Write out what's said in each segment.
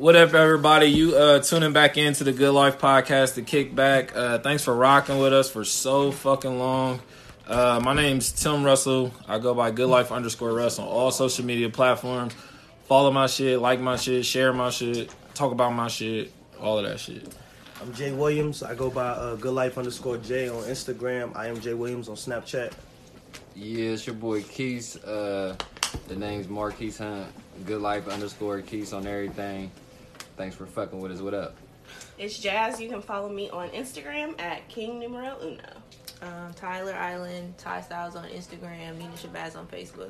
What up, everybody? You uh, tuning back into the Good Life podcast, the Kickback. Uh, thanks for rocking with us for so fucking long. Uh, my name's Tim Russell. I go by Good Life underscore Russ on all social media platforms. Follow my shit, like my shit, share my shit, talk about my shit, all of that shit. I'm Jay Williams. I go by uh, Good Life underscore J on Instagram. I am Jay Williams on Snapchat. Yeah, it's your boy Keith. Uh, the name's Marquise Hunt. Good life underscore Keith on everything. Thanks for fucking with us. What up? It's Jazz. You can follow me on Instagram at King Numero Uno. Um, Tyler Island, Ty Styles on Instagram, Nina Shabazz on Facebook.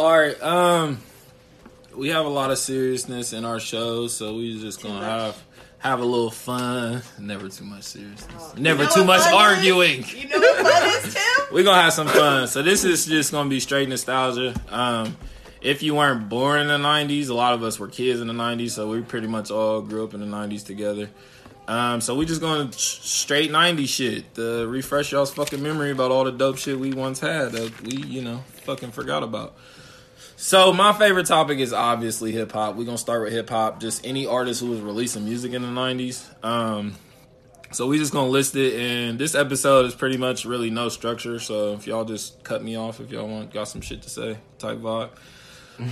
All right, um, we have a lot of seriousness in our shows, so we just Too gonna much. have have a little fun. Never too much seriousness. Oh. Never You know too much fun is? arguing. You know what fun is, Tim? We're gonna have some fun. So this is just gonna be straight nostalgia. Um, if you weren't born in the '90s, a lot of us were kids in the '90s, so we pretty much all grew up in the '90s together. Um, so we just gonna straight '90s shit to refresh y'all's fucking memory about all the dope shit we once had that we, you know, fucking forgot about. So my favorite topic is obviously hip hop. We're gonna start with hip hop. Just any artist who was releasing music in the '90s. Um, so we just gonna list it, and this episode is pretty much really no structure. So if y'all just cut me off if y'all want got some shit to say, type vibe.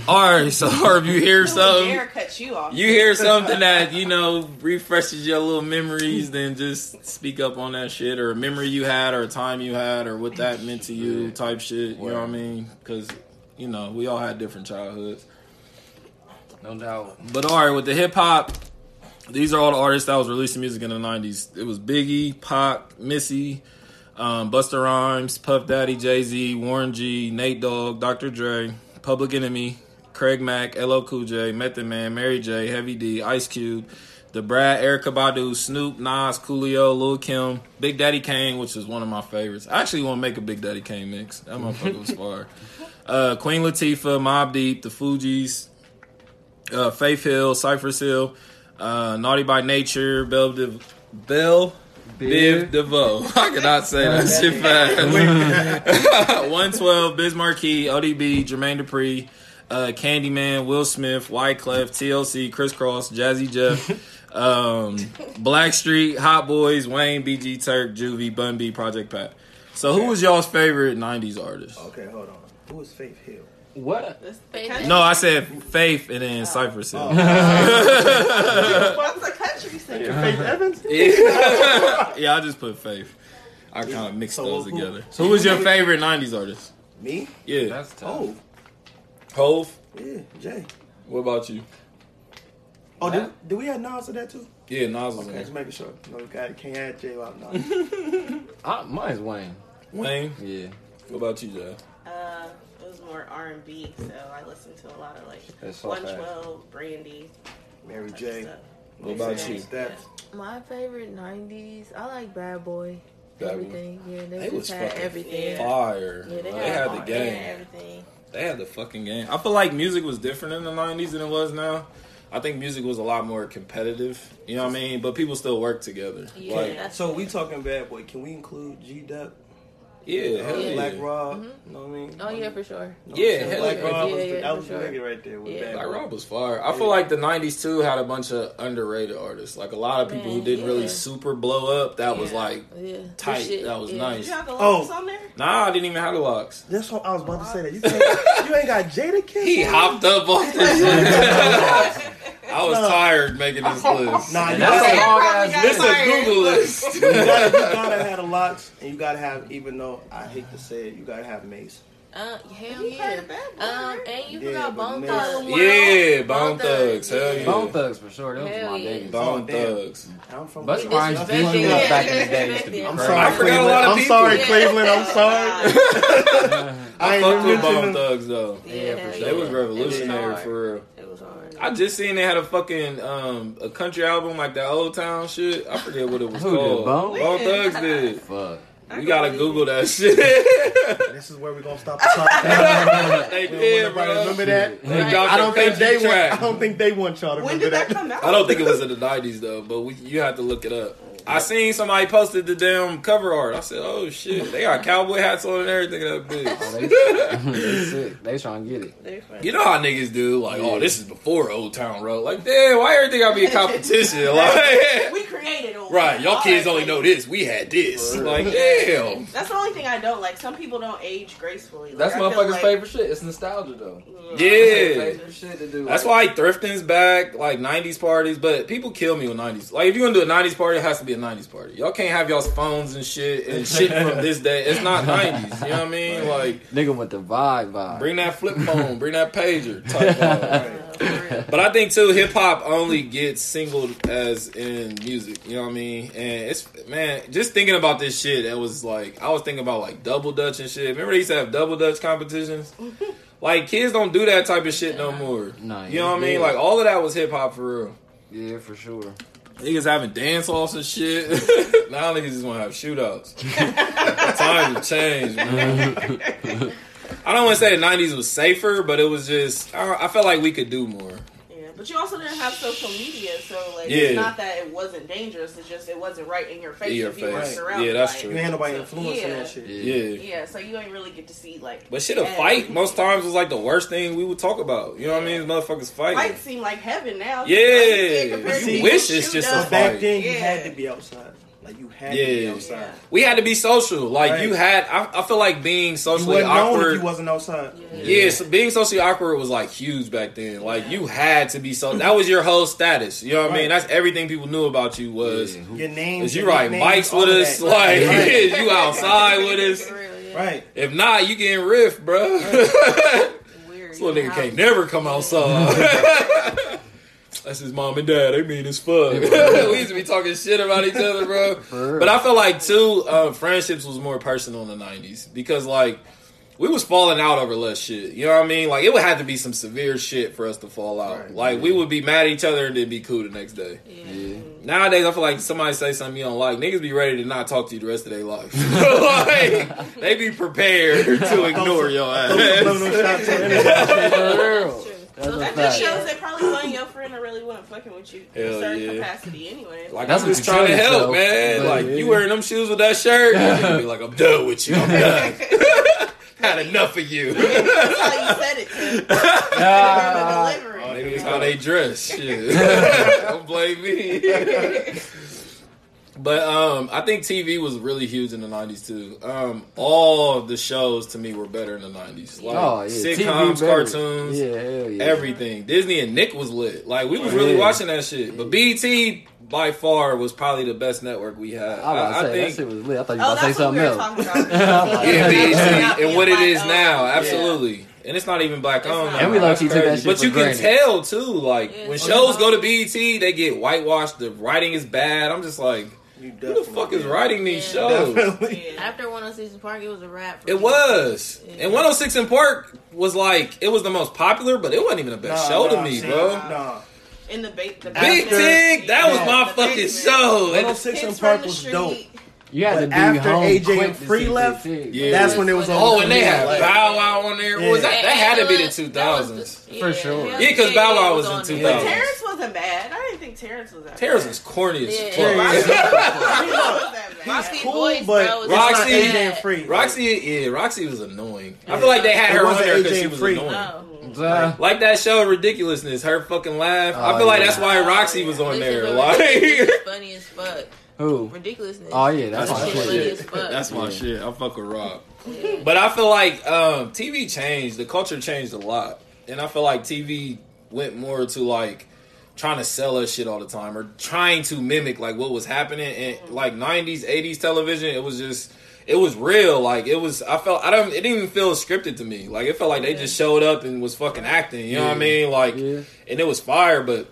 All right, so or if you hear Who something, cut you off? you hear something that you know refreshes your little memories, then just speak up on that shit, or a memory you had, or a time you had, or what that meant to you, type shit. You know what I mean? Because you know we all had different childhoods. No doubt. But all right, with the hip hop, these are all the artists that was releasing music in the '90s. It was Biggie, Pac, Missy, um, Busta Rhymes, Puff Daddy, Jay Z, Warren G, Nate Dogg, Dr. Dre, Public Enemy, Craig Mack, LL Cool J, Method Man, Mary J, Heavy D, Ice Cube, The Brad, Erykah Badu, Snoop, Nas, Coolio, Lil Kim, Big Daddy Kane, which is one of my favorites. I actually want to make a Big Daddy Kane mix. That motherfucker was fire. Uh, Queen Latifah, Mobb Deep, The Fugees, uh, Faith Hill, Cypress Hill, uh, Naughty by Nature, Bell Div- Bell Biv DeVoe. I cannot say that shit fast. 112, Biz Markie, ODB, Jermaine Dupri, uh, Candyman, Will Smith, Wyclef, TLC, Kris Kross, Jazzy Jeff, um, Blackstreet, Hot Boys, Wayne, BG Turk, Juvie, Bun B, Project Pat. So who was y'all's favorite 90s artist? Okay, hold on. Who is Faith Hill? What? No, I said Faith and then Cypress Hill. What's a country singer? Faith Evans? Yeah, yeah I just put Faith. I kind of mixed So those who- together. So, who was your favorite '90s artist? Me? Yeah, That's tough. Oh, Hove. yeah, Jay. What about you? Oh, do, did we have Nas to that too? Yeah, Nas was Okay, in just there. making sure. No, we got, can't add Jay without Nas. Ah, mine's Wayne. Wayne. Yeah. What about you, Jay? Uh, it was more R and B, so I listen to a lot of like That's so One fast. Twelve, Brandy. Mary J. What about you? Steps. My favorite '90s, I like Bad Boy. Bad Boy. everything, yeah, they, They just was had fucking everything. Fire. Yeah, they, they had the all- game. They had everything. They had the fucking game. I feel like music was different in the '90s than it was now. I think music was a lot more competitive. You know what I mean? But people still work together. Yeah, Like, that's So we talking Bad Boy. Can we include G Duck? Yeah, hell yeah. Black Rob? Mm-hmm. You know what I mean? Oh yeah, for sure. No, Yeah, so hell Black yeah. Rob was Yeah, the, that for was the sure. nigga right there with Yeah. Black Rob was fire. I feel like the '90s too had a bunch of underrated artists. Like a lot of people who didn't really super blow up. That was like Yeah, tight. Shit, That was yeah. nice. Did you have the Oh. on there? Nah, I didn't even have the Lox. That's what I was about to say. That you, can't, you ain't got Jadakiss. He on hopped up off this shit. I was No. tired making this list. Nah, you That's a long ass got this list. is a Google list. you gotta, you gotta have the Lox, and you gotta have. Even though I hate to say it, you gotta have Mase. Uh, hell You yeah. played a bad boy, Um, and you Yeah, forgot Bone Thugs. Yeah, Bone Thugs. Hell yeah. Bone Thugs for sure. That was my yeah. baby. Bone Oh. Thugs. I'm from. Busta We Rhymes disrespected did it. back in the day used to be I'm crazy. sorry, I forgot a Cleveland. lot of I'm people. sorry, Yeah. Cleveland. I'm sorry. I I ain't fucked with Bone. Thugs though. Yeah, Yeah, for sure. They was revolutionary for real. hard. It was hard. I just seen they had a fucking um a country album like that Old Town shit. I forget what it was Who did, called. Bone? Bone Thugs did. Fuck. I You gotta Google that shit. This is where we're gonna stop the podcast. they did, want nobody bro. remember that. Right. I don't think country they want. track. I don't think they want y'all to When remember did that that. come out? I don't think it was in the nineties though, but we, you have to look it up. I seen somebody posted the damn cover art. I said, "Oh shit, they got cowboy hats on and everything." That oh, bitch. Oh, they, they sick. They trying to get it. You know how niggas do, like, oh, this is before Old Town Road. Like, damn, why everything gotta be a competition? Like, we created all right, y'all kids that, only know this. We had this. Like, damn. That's the only thing I don't like. Some people don't age gracefully. Like, That's I feel motherfuckers' like- favorite shit. It's nostalgia though. Yeah. Favorite shit to do. That's like, why thrifting's back, like '90s parties. But people kill me with '90s. Like, if you're gonna do a '90s party, it has to be a '90s party. Y'all can't have y'all's phones and shit and shit from this day. It's not '90s. You know what I mean? Like, nigga with the vibe vibe. bring that flip phone, bring that pager. Type vibe. For real. But I think too, hip hop only gets singled as in music. You know what I mean? And it's man, just thinking about this shit. It was like I was thinking about like double dutch and shit. Remember they used to have double dutch competitions? like kids don't do that type of shit no more. Nah, you know what I mean? Like all of that was hip hop for real. Yeah, for sure. Niggas having dance offs and shit. now niggas just want to have shootouts. Times have changed, man. I don't want to say the '90s was safer, but it was just I, I felt like we could do more. Yeah, but you also didn't have social media, so like Yeah. it's not that it wasn't dangerous. It's just it wasn't right in your face In your if you were face. surrounded. Yeah, that's by true. You ain't nobody So, influencing yeah. that shit. Yeah. Yeah, so you ain't really get to see like. But shit, a Yeah. fight most times was like the worst thing we would talk about. You know what I mean? Motherfuckers fighting. Fights seem like heaven now. Yeah. Like, compared to See, people wish is shoot just a But back fight. then, you had to be outside. Like you had to be Yeah. We had to be social. Like Right. you had. I, I feel like being socially wasn't known if awkward. you wasn't outside. yeah, so being socially awkward was like huge back then. Like you had to be so. That was your whole status. You know what I mean? That's everything people knew about you was. Yeah, Your name. Is you your riding bikes with us? that. Like right. is you outside with us? Real, right. If not, you getting riffed, bro. Weird. This little nigga can't never come outside. That's his mom and dad. They mean as fuck. we used to be talking shit about each other, bro. But I feel like too, uh, friendships was more personal in the '90s because like we was falling out over less shit. You know what I mean? Like it would have to be some severe shit for us to fall out. Right. Like we would be mad at each other and then be cool the next day. Yeah. Yeah. Nowadays, I feel like somebody say something you don't like, niggas be ready to not talk to you the rest of their life. like, they be prepared to ignore your ass. Shots on the internet. For real. True. That's a That fact. just shows that probably one of your friend that really wasn't fucking with you in Hell a certain yeah. capacity anyway. Like That's I'm just you trying to help, yourself. man. But, like yeah. you wearing them shoes with that shirt, you be like, I'm done with you. I'm done. Had enough of you. That's how you said it to the ah. delivery. Oh, Maybe it's how they dress. Shit. Don't blame me. But um, I think TV was really huge in the '90s too. Um, all the shows to me were better in the '90s, like Oh yeah, sitcoms, cartoons, Yeah, hell yeah. everything. Disney and Nick was lit. Like we was really Yeah. watching that shit. But BET by far was probably the best network we had. I was I, about to I think that shit was lit. I thought you Oh, were about to say that's what we something were else. talking about. yeah, BET Not and what it being is black now, owned. absolutely. And it's not even black owned. And we more. low-key took that shit But for you can tell too, like Yeah, when shows go to BET, they get whitewashed. The writing is bad. I'm just like, You who the fuck is writing these Yeah. shows? Definitely. Yeah. After 106 & Park, it was a wrap. For It me. was. Yeah. And 106 & Park was like it was the most popular, but it wasn't even the best Nah, show to me, see, bro. Nah. In the, ba- the Big basement. Tank, that was Yeah. my fucking basement. show. 106 & Park was street. dope. You had But to be after home AJ and Free left, Yeah. That's when it was on. Oh, and they had Like, Bow Wow on there. What was that? That had to be the Angela- that was 2000s. the- For sure. Yeah, because Bow Wow was in on there. 2000. But Terrence wasn't bad. I didn't think Terrence was that Terrence bad. is corny as Yeah. fuck. Yeah. Roxy was that bad. Roxy Cool, voice, but bro, was Roxy- AJ Free. Roxy, yeah, Roxy was annoying. I feel like they had It her on there because she was Free. annoying. Oh. Uh, Like that show, ridiculousness. Her fucking laugh. I Oh, feel like yeah. that's why Roxy was on Listen there. to Like, Ridiculous, funny as fuck. who? Ridiculousness. Oh yeah, that's That's my my shit shit. funny shit. as fuck. That's my Yeah. shit. I fuck with Rob. But I feel like um, TV changed. The culture changed a lot, and I feel like TV went more to like trying to sell us shit all the time or trying to mimic like what was happening and like 90s 80s television. It was just it was real. Like it was i felt i don't it didn't even feel scripted to me. Like it felt like they just showed up and was fucking acting you know what i mean? Like Yeah. and it was fire but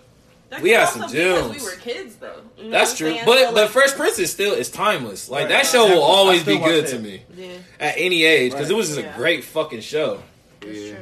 That We had some be gems. We were kids though. You know that's true. but So, but like, fresh prince is still is timeless. Like Right. that show will always be good that. to me. Yeah, at any age because it was just a great fucking show. That's Yeah.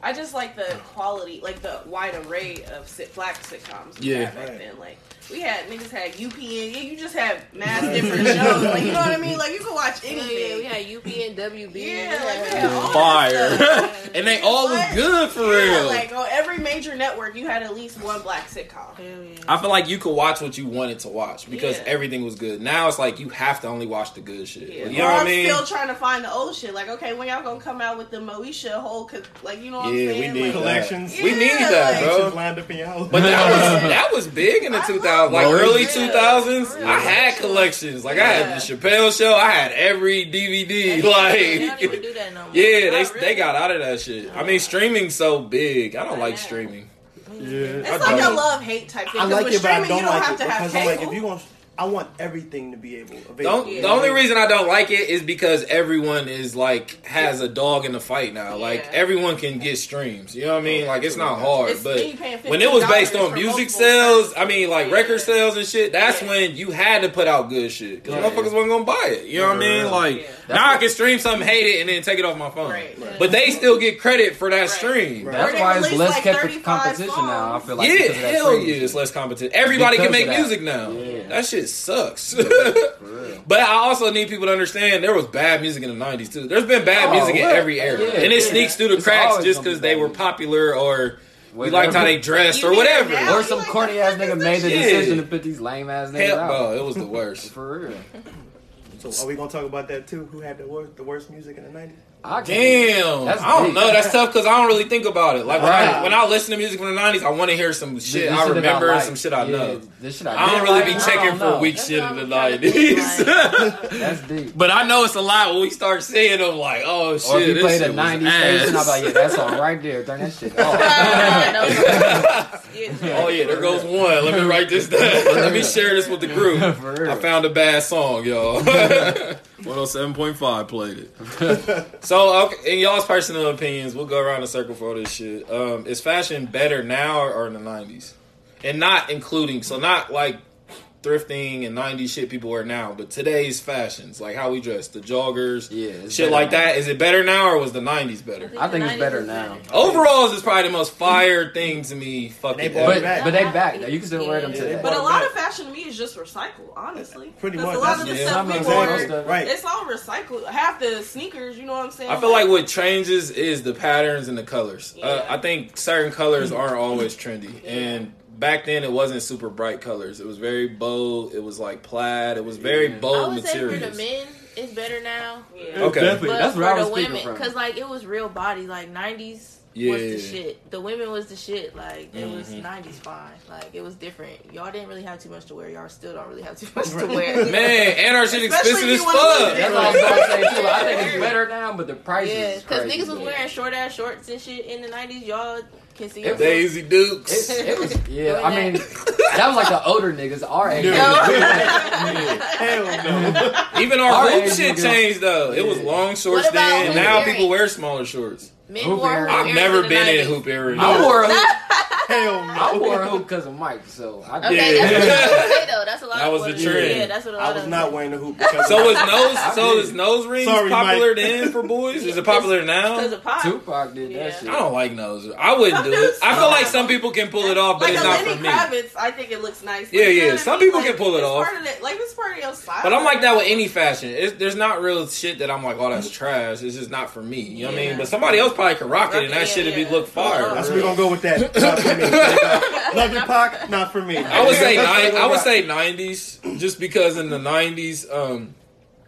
True. I just like the quality, like the wide array of sit, black sitcoms. Yeah. back Right. then. Like we had niggas had UPN. Yeah, you just had mass different shows. Like you know what I mean? Like you could watch anything. Yeah, we had UPN, WB. Yeah, like, fire, and they all was good for yeah, real. Like on every major network, you had at least one black sitcom. Yeah. I feel like you could watch what you wanted to watch because yeah. everything was good. Now it's like you have to only watch the good shit. Yeah. You know what I mean? Still trying to find the old shit. Like okay, when y'all gonna come out with the Moesha whole? Co- like you know what yeah, I'm saying? We need like, collections. We need that, bro. Lined up in your house. But that was that was big in the 2000s like early 2000s, yeah. I had collections. Like yeah. I had the Chappelle show, I had every DVD. like no Yeah, they really. they got out of that shit. I mean, streaming's so big. I don't like streaming. Yeah. It's I like a love hate type thing. I like it, but I don't, you don't like have it to because have cable. I'm like if you want I want everything to be able The, available. on- the only reason I don't like it is because everyone is like has a dog in the fight now. Like Yeah. everyone can get streams. You know what I mean? Like it's not hard, It's- but then you paying when it was based on music sales. I mean like Yeah. record sales and shit. That's Yeah. when you had to put out good shit because Yeah. motherfuckers wasn't gonna buy it. You know what I mean? Like Yeah. now I can stream something, hate it, and then take it off my phone. Right. But they still get credit for that Right. stream. Right. That's why it's less like, kept 35 competition now. I feel like yeah, because of that hell yeah, it's less competition. Everybody can make music now. That shit sucks. For real. But I also need people to understand there was bad music in the '90s too. There's been bad Oh, music in every era, Yeah, and it yeah. sneaks through the It's cracks just because they were popular or we Whatever. liked how they dressed You or whatever. now? Or some like corny ass nigga made the shit? decision to put these lame ass niggas Hell, out. bro, it was the worst. For real. So are we gonna talk about that too? Who had the worst, the worst music in the '90s? I Damn, That's I don't deep. know. That's tough because I don't really think about it. Like when, I, when I listen to music from the '90s, I want to hear some shit This I that remember and like. some shit I Yeah, know. This shit I, I don't really like, be checking for know. weak That's shit in the trying to '90s. That's deep. But I know it's a lot when we start seeing them like, oh shit, Or if you this play shit the 90s station, I'll be like, yeah, that song right there. Turn that shit off. Oh yeah, there goes one. Let me write this down. Let me share this with the group. I found a bad song, y'all. 107.5 played it. so, okay, in y'all's personal opinions, we'll go around the circle for all this shit. Um, is fashion better now or in the 90s? And not including, so not like thrifting and 90s shit people wear now, but today's fashions, like how we dress, the joggers, Yeah, shit like now. that. Is it better now or was the 90s better? I think it's better now. Overalls is probably the most fire thing to me. Fucking They But, it back. but they back. Now you can still wear them today. But a lot of fashion to me is just recycled, honestly. Pretty 'Cause much. A lot of the yeah, stuff some we of wore, the stuff. Right. it's all recycled. Half the sneakers, you know what I'm saying? I feel like what changes is the patterns and the colors. Uh, I think certain colors aren't always trendy, and back then it wasn't super bright colors. It was very bold. It was like plaid. It was very Yeah. I bold would say for the men, it's better now. Yeah. Okay. Definitely. But That's for I the was speaking women, because like it was real body, like '90s was the shit. The women was the shit. Like it was Mhm. '90s fine. Like it was different. Y'all didn't really have too much to wear. Y'all still don't really have too much to wear. Man, and our shit expensive if as you wanna look fuck. That's what I was about to say too. I think it's better now, but the price Yeah, is because niggas was wearing short ass shorts and shit in the '90s. Y'all can see. It- Daisy Dukes. It, it was yeah. Doing I mean, that was like the older niggas, our age. Hell no. Even our Our hoop shit niggas. changed though. It was long shorts then. Now earrings? people wear smaller shorts. Men Hoop wore hoop I've never the been in 90s. hoop earrings. I wore a hoop. Hell I wore a hoop because of Mike, so I Okay, Yeah. that's what I was gonna say though. That's a lot. That of was the trend. Yeah, that's what a lot I was of not wearing the hoop because So is nose so is nose rings Sorry, popular Mike. then for boys? Is it popular now? because of pop. Tupac did Yeah. that shit. I don't like nose. I wouldn't do it. I feel like some people can pull it off, but like it's not Lenny for me. Kravitz, I think it looks nice. Yeah, Like, yeah, know I some mean? people can pull it off. Part of it, like it's part of your style. But I'm like that with any fashion. There's not real shit that I'm like, oh, that's trash. It's just not for me. You know what I mean? But somebody else probably could rock it, and that shit would be look fire. That's we're gonna go with that. Not for me. Love you, Pac. Not for me. I would say ni- I would say 90s, just because in the 90s, um,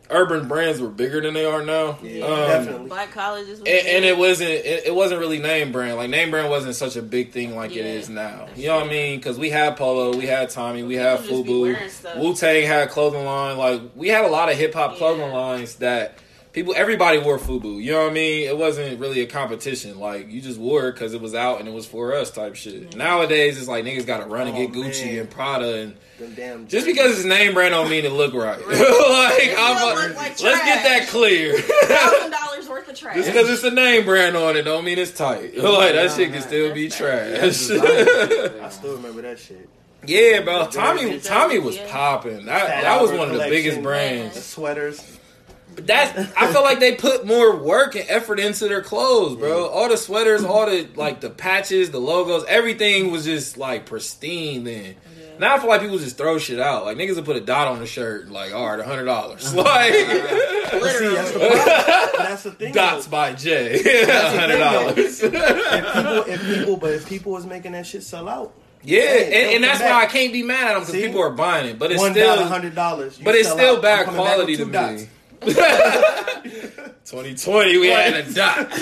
urban brands were bigger than they are now. Yeah, Um, definitely. Black colleges. Was And, and it wasn't it, it wasn't really name brand like name brand wasn't such a big thing like it Yeah. is now you know what I mean because we had Polo we had Tommy we had People just Fubu. Wu Tang had clothing line like we had a lot of hip hop clothing Yeah. lines that people everybody wore Fubu you know what I mean it wasn't really a competition like you just wore it because it was out and it was for us type shit mm-hmm. nowadays it's like niggas got to run and Oh, get Gucci man. and Prada and damn just because it's name brand don't mean it look right like I'm a- look like let's get that clear. thousand dollars worth of trash. Just because it's a name brand on it, don't mean it's tight. Like that shit can still be trash. I still remember that shit. yeah, bro. Tommy, Tommy was popping. That that was one of the collection. biggest The brands. sweaters. That I feel like they put more work and effort into their clothes, bro. All the sweaters, all the like the patches, the logos, everything was just like pristine then. Now I feel like people just throw shit out. Like niggas will put a dot on the shirt, like all right, a hundred dollars. Like But see, that's the problem. That's the thing. dots though. by Jay, a hundred dollars. If people, if people, but if people was making that shit sell out, Yeah, Hey, and, and that's come why I can't be mad at them because people are buying it. But it's one still, dollar, hundred dollars. but it's still bad quality to me. 2020, we had a dot.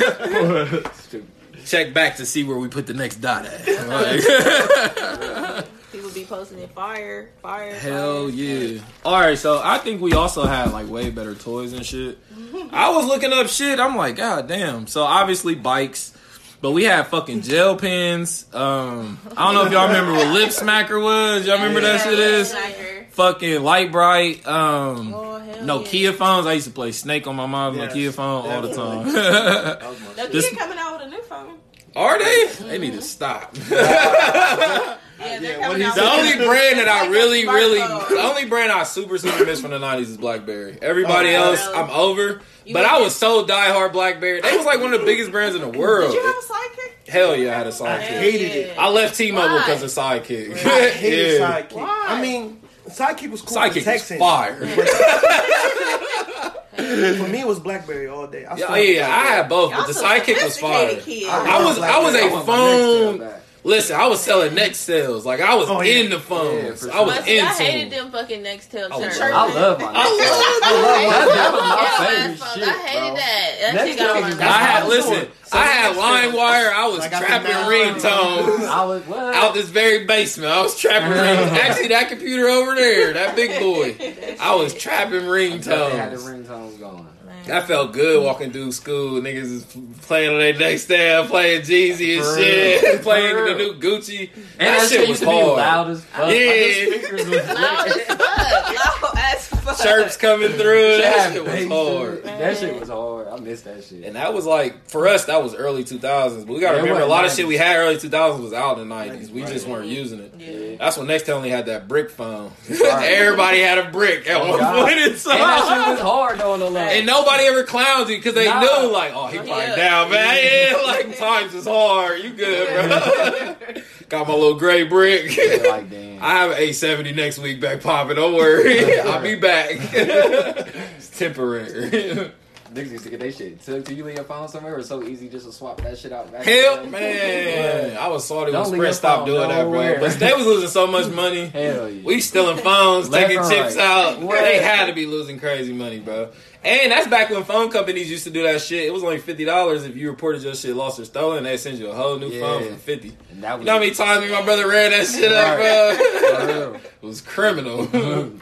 Check back to see where we put the next dot at. Like, People be posting it fire, fire. hell fire. yeah! All right, so I think we also had like way better toys and shit. I was looking up shit. I'm like, god damn. So obviously bikes. But we had fucking gel pens. Um, I don't know if y'all remember what Lip Smacker was. Y'all remember that shit is? Sniper. Fucking Lite-Brite. Um, Oh, hell Nokia yeah. phones. I used to play Snake on my mom's Yes, Nokia phone all the time. That was Nokia This- coming out with a new phone. Are they? They need to stop. Yeah, Yeah, what coming he out The only brand that I Like a really, really, the only brand I super, super miss from the '90s is BlackBerry. Everybody Oh, else, really? I'm over. You But like I it? was so diehard BlackBerry. They was like one of the biggest brands in the world. Did you have a sidekick? Hell yeah, I had a sidekick. I hated it. I left T-Mobile because of Sidekick. I hated yeah. Sidekick. Why? I mean, Sidekick was cool. for Sidekick was fire. For me, it was BlackBerry all day. I Yeah, still- yeah, I had both, Y'all but the Sidekick was fire. sophisticated kids. I was, I was I a want next phone. Step back. Listen, I was selling next sales. Like I was Oh, yeah. in the phones. Yeah, for I was But see, I hated them. them fucking Nextel Oh, shirts. I love my I love- That, that was my favorite shit, I hated bro. that. That Next shit got my I had That's what I was listen. doing. I had LimeWire. I was Like, trapping the ringtones I was what? out this very basement. I was trapping ringtones. Actually, that computer over there, that big boy, I was trapping They had the ringtones. ringtones going. Man. That felt good walking through school. Niggas is playing on their next stand, playing Jeezy and For shit, real. playing the new Gucci. And that, shit was used to be hard. loud as fuck. Yeah. Like, speakers was Loud Chirps coming through. That Had shit was hard. That shit was hard. I missed that shit. And that was like for us, that was early two thousands. But we gotta Yeah, remember a was lot of shit we had early two thousands was out in the nineties. We Right. just weren't using it. Yeah. That's when Nextel only had that brick phone. Right. Everybody had a brick at Oh, one God. point in And that shit was hard though on the left. And nobody ever clowns you because they Nah. knew like, oh, he probably Yeah. down, man. Yeah, like times is hard. You good, bro? Got my little gray brick. Yeah, like damn. I have an 870 next week back popping. Don't worry, I'll be back. it's temporary. Niggas used to get that shit took to you leave your phone somewhere. It's so easy just to swap that shit out. Back Hell, in the day. man, I was salty when Sprint stopped doing that, bro. But they was losing so much money. Hell yeah. We stealing phones, taking and chips right. out. Where? They had to be losing crazy money, bro. And that's back when phone companies used to do that shit. It was only fifty dollars if you reported your shit lost or stolen. They send you a whole new phone for fifty. And that was You know how many times me my brother ran that shit up, bro? Uh, it was criminal.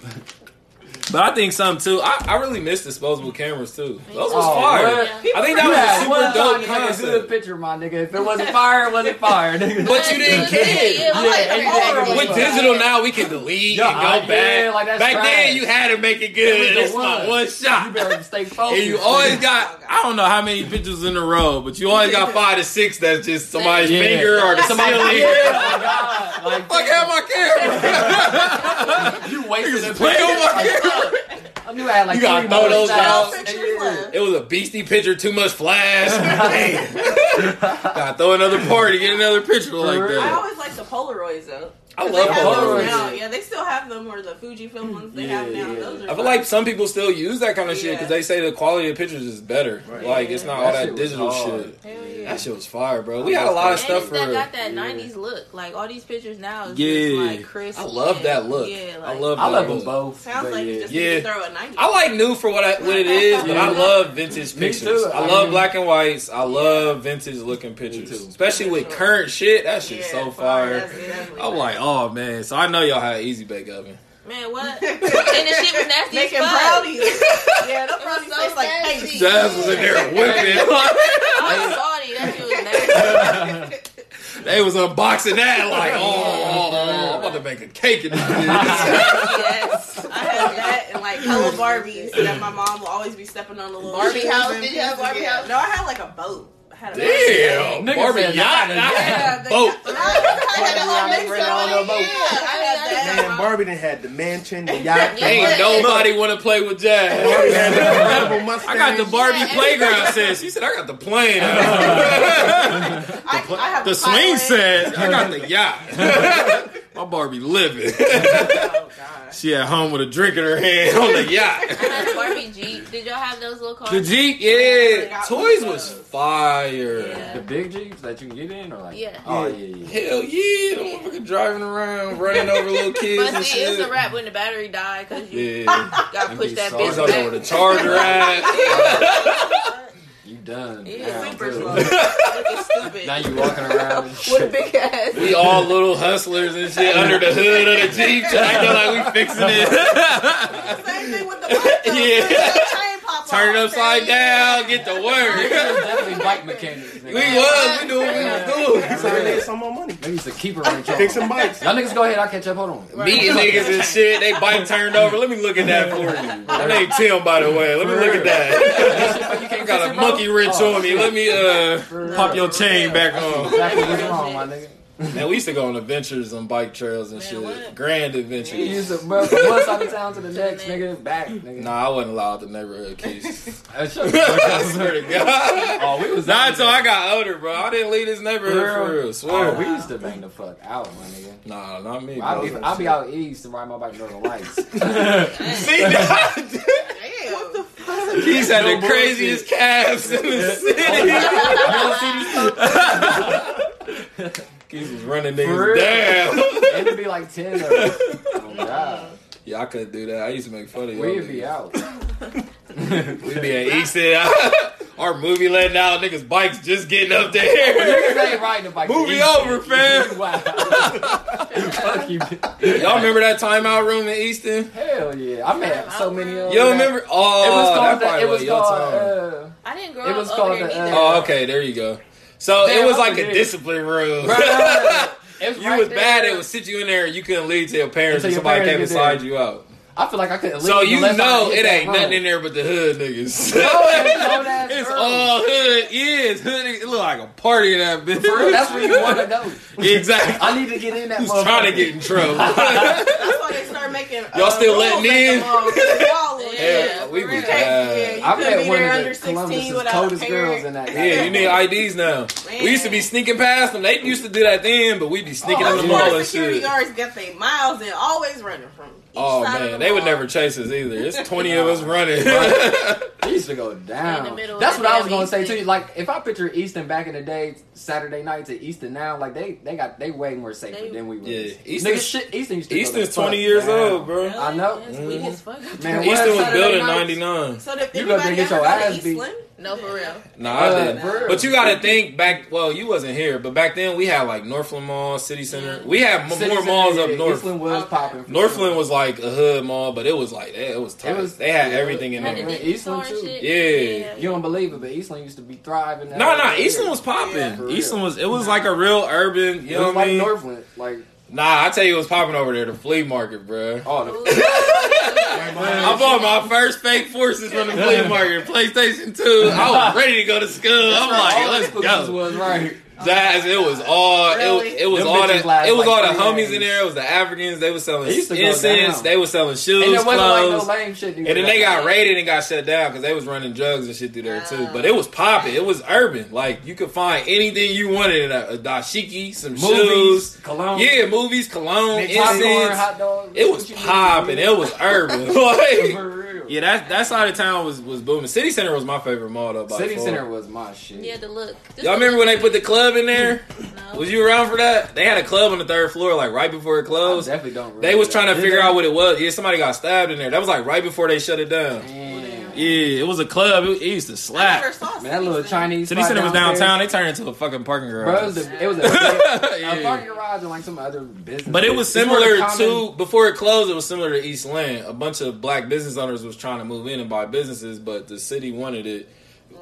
but I think some too. I, I really miss disposable cameras too. Those was Oh, fire. what? I think that had was a super time dope to take a good picture, my nigga. If it wasn't fire, it wasn't fire, nigga. But you didn't Yeah, care. yeah, Yeah, like. With digital now, we can delete Yeah, and go I- back. yeah, like that's Back trash. then, you had to make it good. It was the It's my one. shot. You better stay focused. And you always got, I don't know how many pictures in a row, but you always got five to six that's just somebody's Yeah. finger or the Somebody, ceiling. yeah, oh my God. Like, Fuck have my camera. you wasted Niggas a play on my camera. I knew I had like You gotta throw those shots. out. It was a beastie picture, too much flash. Gotta throw another party, get another picture like I that. Always like Polaroids though. I They love have those Polaroids. now. Yeah, they still have them or the Fujifilm ones they have now. yeah. Those are I feel fun. like some people still use that kind of shit because they say the quality of pictures is better. Right. Like it's not That all that was digital shit. Hell yeah. That shit was fire, bro. We had a lot of And stuff it's for. that got that Yeah. '90s look. Like all these pictures now is Yeah. just like crisp. I love that look. Yeah, I love I love them both. Sounds like yeah. you just Yeah. need to throw a 90. I like new for what I, what it is, but I love vintage pictures. I I love black and whites. I love vintage looking pictures, too. especially with current shit. That shit's so fire. Fire. That's definitely I'm like, oh man. So I know y'all had easy bake oven. man, what? and the shit was nasty Making as fuck. brownies. yeah, those It was brownies so taste like nasty. Jazz was in there whipping. I was salty. That shit was nasty. they was unboxing that like, oh, oh, oh, oh, I'm about to make a cake in this. bitch. yes, I had that and like hella Barbies that my mom will always be stepping on the little Barbie shoes house? Did you have. Barbie house? No, I had like a boat had a Damn, Nigga Barbie said yacht, not I a had the- boat. I had it on Barbie yacht on the boat. Yeah, I had that. Man, Barbie done had the mansion, the yacht. Ain't nobody want to play with Jazz. Barbie had the incredible Mustang. I got the Barbie Yeah, playground set. She said I got the plane. I, I have the the swing pilot. set. I got the yacht. My Barbie living. Oh god. she at home with a drink in her hand on the yacht. I had a Barbie Jeep. Did y'all have those little cars? The Jeep, yeah. Toys was fire. Yeah. The big jeeps that you can get in, or like Yeah. Oh yeah, yeah. Hell yeah, the motherfucker driving around, running over little kids But and see, it's a wrap when the battery died because you Yeah, gotta push that bitch he's out there with a charger at. You done. Yeah, now, super too. slow. Looking stupid. Now you walking around With a big ass. We all little hustlers and shit under the hood of the Jeep, acting like we fixing it. Same thing with the. Yeah. The chain pop Turn it upside down, get to Niggas work. was definitely bike mechanics. We Nigga. was, we knew what we was doing. So they need some more money. They used to keep her on Fix some bikes. Y'all niggas go ahead. I'll catch up. Hold on. Meeting niggas and shit, they bike turned over. Let me look at that for you. That ain't Tim, by the way. Let me look at that. You can't got a monkey wrench Oh, on me. Let me uh pop your chain back on. Exactly what's wrong, my nigga. Man, we used to go on adventures on bike trails and shit. what? Grand You adventures. used to bro, from one side of town to the next, nigga. Back, nigga. Nah, I wasn't allowed the neighborhood keys. Shut I up. swear to God. Oh, we was Not until. I got older, bro. I didn't leave this neighborhood for real. Swear. Oh, we used to bang the fuck out, my nigga. Nah, not me. I'll be, I'll be out east to ride my bike near the lights. See, that? Damn. What the fuck? he's had No the craziest calves in the oh, city. Keys was running For niggas real? down. it'd be like 10 of them. Oh, God. Yeah, I couldn't do that. I used to make fun of you. We'd be out. We'd be at Easton. Our movie letting out niggas bikes just getting up there. Niggas there. ain't riding a bike. Movie over, fam. Wow. Fuck you. Y'all remember that timeout room in Easton? Hell yeah. I met so many of them. You don't remember? Oh, It was called, probably the, it was was called, uh, I didn't grow It up was over called there the, uh. Oh, okay, there you go. So Damn, it was like a discipline room. Bruh. It was you right was bad. It would sit you in there. and You couldn't leave till your parents your somebody came parents get inside there. you out. I feel like I couldn't leave. So you know it that ain't nothing in there but the hood niggas. No, it's cold ass it's girls. all hood. Is hood. It look like a party in that bitch. For real, that's where you want to go. exactly. I need to get in that. Who's trying to get in trouble? That's why they start making. Uh, Y'all still rules letting in? mall, 'cause Yeah, we for was real. bad. You I couldn't met one of under the 16 Columbus's without a coldest girls in that. Yeah, you need IDs now. We used to be sneaking past them. They used to do that then, but we'd be sneaking oh, in the of mall course, and security guards get their miles and always running from each Oh man, the they would never chase us either. It's twenty of us running. They used to go down. In the middle That's the what I was gonna say Easton. too. Like if I picture Easton back in the day, Saturday nights at Easton now, like they they got they way more safer They- than we was. Yeah, Nigga, Easton's- shit, Easton used to Easton's twenty years down. old, bro. I know. It's weak as fuck. Man, Easton was built in ninety nine. So if You go there and get your ass beat. Eastland, No, for real. No, I Uh, didn't. for. But you got to think back. Well, you wasn't here, but back then we had like Northland Mall, City Center. We had City more Center, malls yeah, up north. Eastland was popping. Northland sure. was like a hood mall, but it was like eh, it was tight. It was- they had yeah. everything in there. Eastland too. shit. Yeah. You don't believe it, but Eastland used to be thriving. No, no, Eastland was popping. Yeah. Eastland was it was like a real urban. You It know was what I like mean? Northland, like Nah, I tell you, it was popping over there, the flea market, bro. oh, the, I bought my first fake forces from the flea market, PlayStation 2. I was ready to go to school. I'm like, let's the go. was right. Jazz, it was all Really? it, it was Them all bitches the it was like all the homies days. in there. It was the Africans. They were selling They used incense. They was selling shoes, And there wasn't like no lame shit. and then they got raided and got shut down because they was running drugs and shit through there too. But it was popping. It was urban. Like you could find anything you wanted in a, a dashiki, some movies, shoes. cologne, Yeah, movies, cologne, popcorn, incense. hot dogs. It was What popping. It was urban. like, For real. Yeah, that that side of town was was booming. City Center was my favorite mall though. By City far. Center was my shit. Yeah, the look. Just Y'all the remember when they put the club in there? No. Was you around for that? They had a club on the third floor, like right before it I closed. definitely don't. Remember They was that. trying to Did figure they? out what it was. Yeah, somebody got stabbed in there. That was like right before they shut it down. Damn. Yeah, it was a club. It, it used to I slap. never saw Man, that little Chinese. Chinese. City said it was downtown. They turned into a fucking parking Bro, it garage. was, a, it was a, a parking garage and like some other business. But it was It's where the similar common- to before it closed. It was similar to Eastland. A bunch of black business owners was trying to move in and buy businesses, but the city wanted it.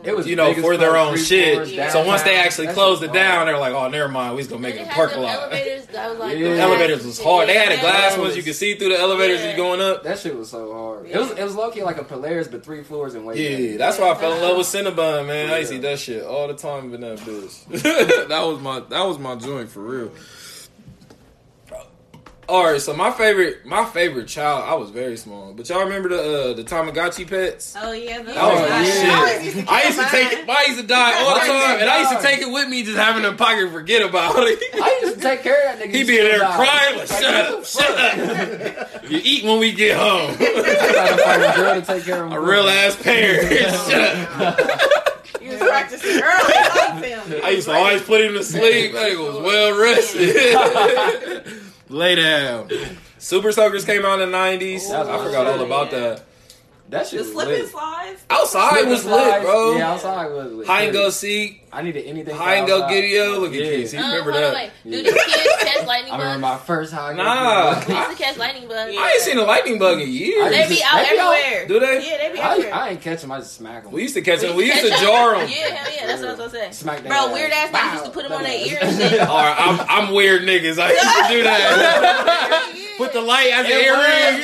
It was you know, for their own shit. So once they actually That closed it down, they're like, "Oh, never mind, we just gonna make it a had parking lot." Elevators that was like Yeah. The elevators was hard. They had a Yeah. glass ones you could see through the elevators Yeah. you going up. That shit was so hard. It was it was low key like a Polaris, but three floors and way. Yeah, that's why I fell in love with Cinnabon, man. I used to eat that shit all the time in that bitch. that was my that was my joint for real. All right, so my favorite my favorite child, I was very small, but y'all remember the uh, the Tamagotchi pets? Oh yeah, That was Yeah. shit. I used to I used to take it. I used to die all the time, and I used to take it with me, just having a pocket, forget about it. I used to take care of that nigga. He be in there crying, like, shut up, shut up. You eat when we get home. I gotta a girl to take care of him. a real ass parent. shut up. You was practicing early. on film. I used to always put him to sleep. That nigga was well rested. Lay down. Super Soakers came out in the 90s. That I my forgot all about that. That shit The was slip and lit. slides. Outside Slip was and lit, bro. Yeah, outside was lit. High and go seek. I needed anything. for High and go outside. giddy Look at Yeah. Keith. He Um, remember hold that. wait. Do Yeah. the kids catch lightning I remember my first high. and go Nah. giddy. We used to catch lightning bugs. I ain't seen a lightning bug in years. They be out They be out- everywhere. Do they? Yeah, they be I, everywhere. I ain't catch them. I just smack them. We used to catch them. We We used to jar them. them. Yeah, hell yeah, that's what I was gonna say. Smack them. Bro, weird ass niggas used to put them on their That ear ass. and shit. All right, I'm, I'm weird niggas. I used to do that. Put the light as an It earring.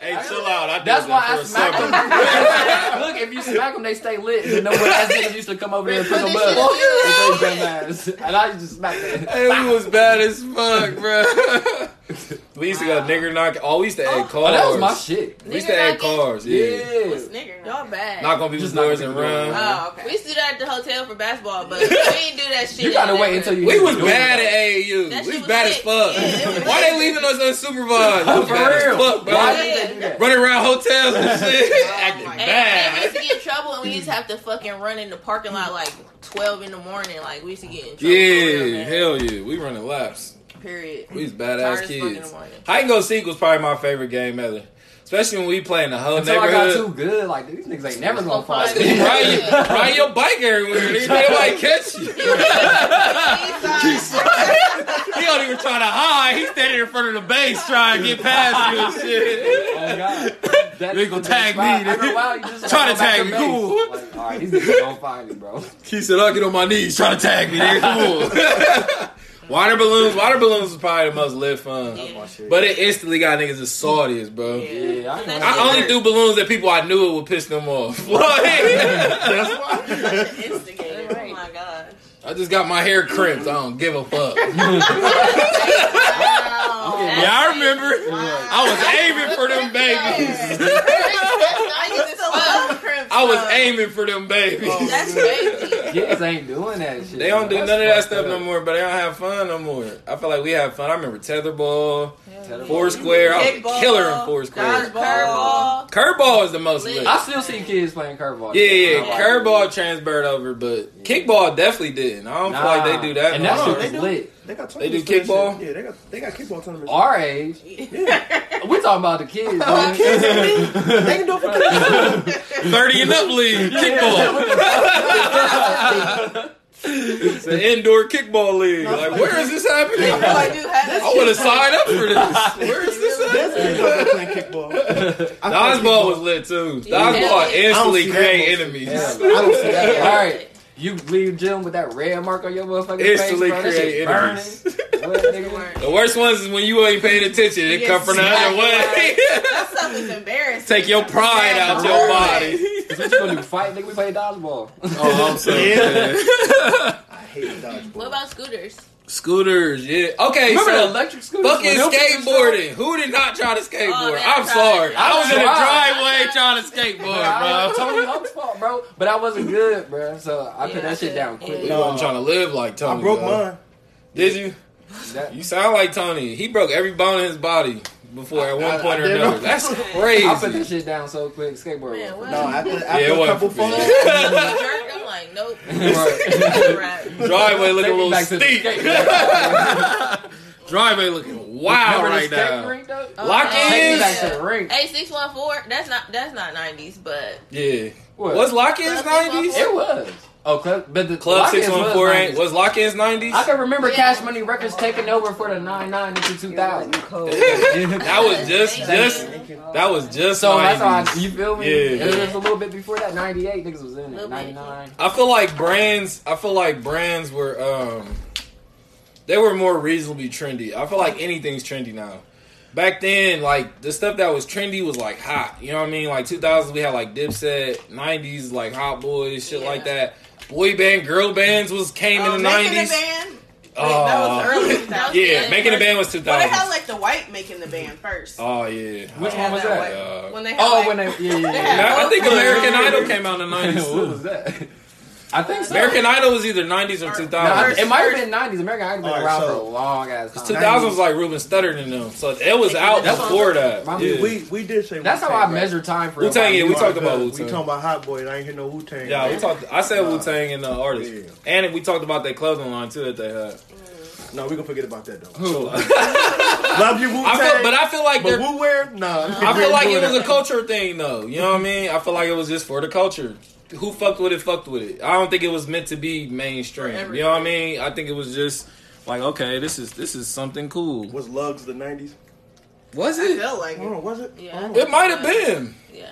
Was. hey, chill out. I did That's why that I for smack them. Look, if you smack them, they stay lit. You know what? Ass niggas used to come over there and put them up. They say dumb ass. And I used to smack them. Hey, we was bad as fuck, bro. we used to go nigger knock. Oh, we used to add oh, cars. Oh, that was my shit. We used to add cars. Yeah. What's Yeah. nigger? Y'all bad. Knock on people's doors and run. Oh, okay. We used to do that at the hotel for basketball, but we didn't do that shit. You gotta wait until you. We was bad at AAU. That We was was bad as fuck. Yeah, Why they leaving us unsupervised? We was For bad as real. fuck, bro. Why Yeah. did they do that? Running around hotels and shit, oh acting my And, and we used to get in trouble, and we used to have to fucking run in the parking lot like twelve in the morning. Like we used to get in trouble. Yeah, hell yeah. We running laps. Period. We was badass as fuck in the kids. morning. Hide and go seek was probably my favorite game ever. Especially when we play in the whole Until I got neighborhood. too good, like these niggas ain't never gonna Gonna find find me. me. Ride, ride your bike everywhere. Nigga, nobody catch you. he don't even try to hide. He's standing in front of the base trying to get past you and shit. Oh god. That They gonna the tag spot. me, After while, just Try to tag me, base. cool. Like, all right, these niggas gonna find me, bro. He said, I'll get on my knees, try to tag me, nigga. Come on. water balloons. Water balloons is probably the most lit fun. Yeah. But it instantly got niggas as salty, bro. Yeah, I. I only do balloons that people I knew it would piss them off. Like, Instigator. Oh my god. I just got my hair crimped. I don't give a fuck. Wow. Yeah, I remember. I was aiming for them babies. That's I was uh, aiming for them babies. Oh, that's crazy. Kids ain't doing that shit. They don't do none of that stuff fucked no more, but they don't have fun no more. I feel like we have fun. I remember tetherball, Tetherball. Foursquare. I was a killer in Foursquare. Curveball. Curveball is the most Lit. lit. I still see kids playing curveball. Yeah, yeah, I like curveball it. transferred over, but kickball definitely didn't. I don't Nah. feel like they do that. And no that more. shit they do. lit. They got They do tournaments for kickball? Yeah, they got they got kickball tournaments. Our age. We talking about the kids. man. they can do it for kids. thirty and up league kickball. it's an indoor kickball league. Like, where is this happening? I do have I want to sign up for this. Where is this That's at? kids out playing kickball. I play Dodgeball was lit too. Yeah. Dodgeball instantly don't create enemies. Yeah. I don't see that. All right. You leave gym with that red mark on your motherfucking Instantly face, bro. That create shit burning. enemies. What, nigga? The worst ones is when you ain't paying attention. It You come from the other way. That stuff is embarrassing. Take your pride out your body. What you gonna do? Fight? Nigga, we play dodgeball. Oh, I'm so Yeah. I hate dodgeball. What about scooters? Scooters, yeah. Okay, Remember the so electric scooters fucking skateboarding. Who did not try to oh, skateboard? Oh, I'm tried. sorry. I was in the driveway trying to skateboard, Bro. bro. Tony Hawk's fault, bro. But I wasn't good, bro. So I Yeah, put that shit down Yeah. quickly. You wasn't trying to live like Tony. I broke though. mine. Did you? That- You sound like Tony. He broke every bone in his body before at one I- point I or another. That's crazy. I put that shit down so quick. Skateboard. Man, was- what? No, after, after Yeah, it a couple for like, nope. Right. Right. Driveway looking a little back to the steep. Driveway looking wild Remember right now. rink, though? Uh, lock Take me ins? back to the rink. Hey, six one four. That's not that's not nineties, but Yeah. What? Was lock ins 90s? It was. Oh, club, but the Club Lock-Ins six one four was ain't was Lock-In's nineties. I can remember Yeah. Cash Money Records taking over for the nine nine into two thousand. That was just just that was just So that's why 90s. you feel me. Yeah. It was a little bit before that. Ninety eight niggas was in it. Ninety nine. I feel like brands. I feel like brands were um, they were more reasonably trendy. I feel like anything's trendy now. Back then, like the stuff that was trendy was like hot. You know what I mean? Like 2000s, we had like Dipset. 90s, like Hot Boys, shit Yeah. like that. Boy band, girl bands was came Oh, in the making 90s. band. Wait, Oh. that was early. That was Yeah, making the first- band was Well, they 2000s. had like the white making the band first. oh yeah. Which one was that that? Uh, when they had Oh, like, when they yeah yeah. Yeah. had- I think American Idol came out in the 90s. what was that? I think so. American Idol was either 90s or 2000s. No, it might have been nineties. American Idol been Alright, around so- for a long ass time. 2000s was like Ruben Studdard and them, so it was out That's before that. My- Yeah. We we did say That's how Wu-Tang, I right? measure time for Wu-Tang, yeah, we talked about We Wu-Tang. We talking about Hot Boy. I ain't hear no Wu Tang. Yeah, we talked. I said Wu Tang and the artist, Yeah. and we talked about that clothing line too that they had. No, we gonna forget about that though. Who? Uh, love you, Wu I feel, Tang. but I feel like but. Wu wear? No, I feel like it was a culture thing though. You know what I mean? I feel like it was just for the culture. Who fucked with it? Fucked with it. I don't think it was meant to be mainstream. You know what I mean? I think it was just like, okay, this is this is something cool. Was Lugs the '90s? Was I it? feel like I don't it. know. Was it? Yeah. Oh. It might have been. Yeah.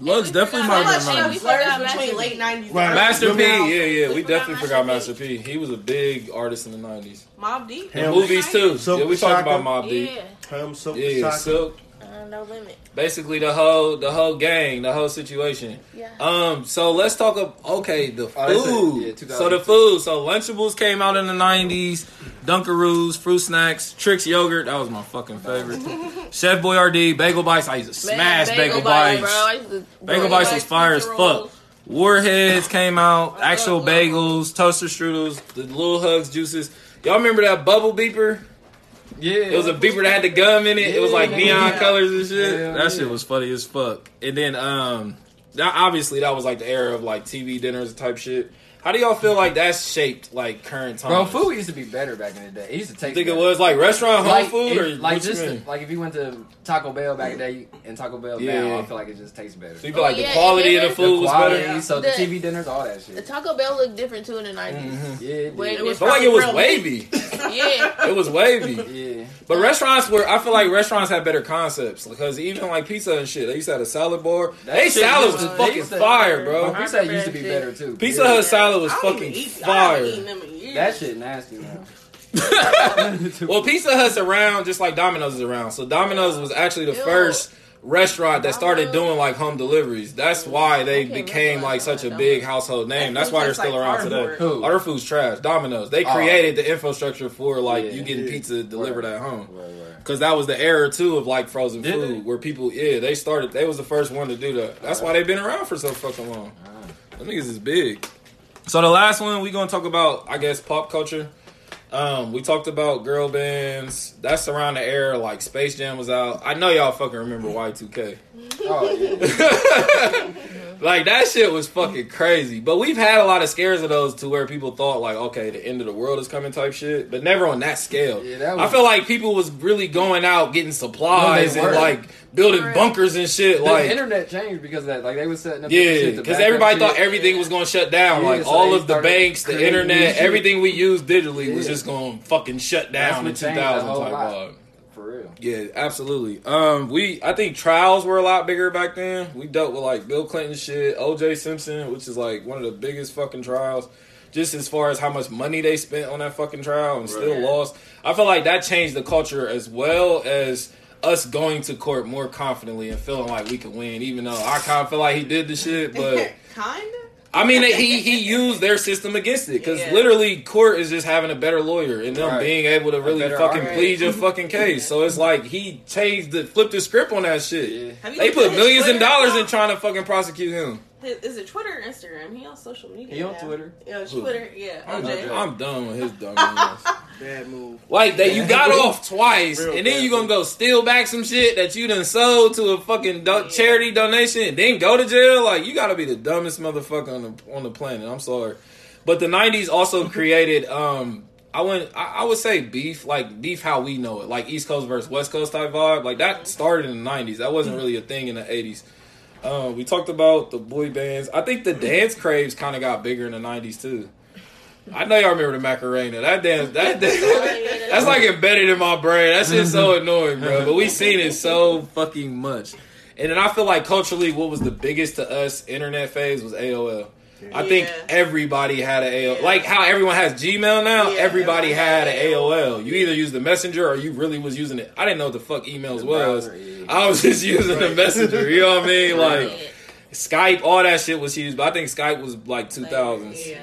Lugs we definitely might have much been. Yeah, shit we forgot between Master late P. '90s. Right. Master P, yeah, yeah, we We definitely forgot forgot Master Master P. He was a big artist in the nineties. Mobb Deep. The Him. movies too. Silk yeah, we talked Shaka. about Mobb Deep. Yeah. Him, Silk, Yeah, yeah, Silk. Uh, no limit. Basically, the whole the whole gang, the whole situation. Yeah. Um, so let's talk of okay, the Oh, food. Yeah, so the food. So Lunchables came out in the nineties. Dunkaroos, fruit snacks, Trix yogurt. That was my fucking favorite. Chef Boyardee, Bagel Bites. I used to smash Man, Bagel, Bites, Bites. bro. I used to- Bagel Bites was fire as fuck. Warheads came out. Actual bagels, toaster strudels, the little hugs juices. Y'all remember that bubble beeper? Yeah, It was a beeper that had the gum in it. It was like neon Yeah. colors and shit. Yeah, that yeah. shit was funny as fuck. And then um that obviously that was like the era of like TV dinners type shit. How do y'all feel like that's shaped like current times? Bro, food used to be better back in the day. It used to taste. You think it was like restaurant home like, food if- or like just you mean? like if you went to Taco Bell back in the day and Taco Bell Yeah. now, I feel like it just tastes better. So you feel like Oh, yeah, the quality of the food the was quality, better? so the, The- TV dinners, all that shit. The. Taco Bell looked different too in the 90s. Mm-hmm. Yeah, it did. it was I feel like it was wavy. Yeah. it was wavy. yeah. But restaurants were, I feel like restaurants had better concepts because even like pizza and shit, they used to have a salad bar. That They shit salad used was to- fucking they used to- fire, bro. Pizza used to be better too. Pizza Yeah. Hut salad was I fucking even eat, I haven't eaten fire. them in years. That shit nasty now. well, Pizza Hut's around just like Domino's is around. So Domino's was actually the Ew. first restaurant that started doing like home deliveries. That's why they became like such a big household name. That's why they're still around today. cardboard. Who? Oh, All food's trash. Domino's. They Oh. created the infrastructure for like you getting pizza delivered at home. Right, right. Cause that was the era too of like frozen Did food, they? where people, yeah, they started. They was the first one to do that. That's why they've been around for so fucking long. Them niggas is big. So the last one we're gonna talk about, I guess, pop culture. Um, we talked about girl bands. That's around the era like Space Jam was out. I know y'all fucking remember Y2K. Oh yeah. Like that shit was fucking crazy. But we've had a lot of scares of those to where people thought like, okay, the end of the world is coming type shit, but never on that scale. Yeah, that I was- feel like people was really going out getting supplies No, and like building For real. bunkers and shit. The like internet changed because of that. Like they was setting up. yeah, shit because everybody shit. thought everything was going to shut down. Yeah, like so all of the banks, the internet, shit. everything we used digitally was just going to fucking shut That's down in 2000 type vibe. Real. Yeah, absolutely. Um, we I think trials were a lot bigger back then. We dealt with like Bill Clinton shit, O.J. Simpson, which is like one of the biggest fucking trials. Just as far as how much money they spent on that fucking trial and still lost. I feel like that changed the culture as well as us going to court more confidently and feeling like we could win, even though I kind of feel like he did the shit, but. Kinda. I mean, he he used their system against it because Yeah. literally court is just having a better lawyer and them Right. being able to really fucking argument. plead your fucking case. So it's like he changed the flipped the script on that shit. Yeah. They put millions in dollars in trying to fucking prosecute him. His- Is it Twitter or Instagram? He on social media. He on now. Twitter? Yeah, it's Who? Twitter. Yeah, I'm, OJ. I'm done with his dumb ass. Bad move. Like that, you got off twice, Real and then bad you gonna go steal back some shit that you done sold to a fucking do- charity donation, and then go to jail. Like you gotta be the dumbest motherfucker on the on the planet. I'm sorry, but the '90s also created. um I went. I, I would say beef, like beef, how we know it, like East Coast versus West Coast type vibe. Like that started in the '90s. That wasn't really a thing in the '80s. Uh, we talked about the boy bands. I think the dance craves kind of got bigger in the '90s too. I know y'all remember the Macarena. That dance, that dance, that's like embedded in my brain. That shit's so annoying, bro. But we seen it so fucking much. And then I feel like culturally, what was the biggest to us internet phase was AOL. I think everybody had an AOL. Yeah. Like how everyone has Gmail now, Yeah, everybody everyone had had an AOL. You either used the messenger or you really was using it. I didn't know what the fuck emails The was. browser, yeah. I was just using the messenger. You know what I mean? Like Yeah. Skype, all that shit was huge. But I think Skype was like 2000s. Yeah.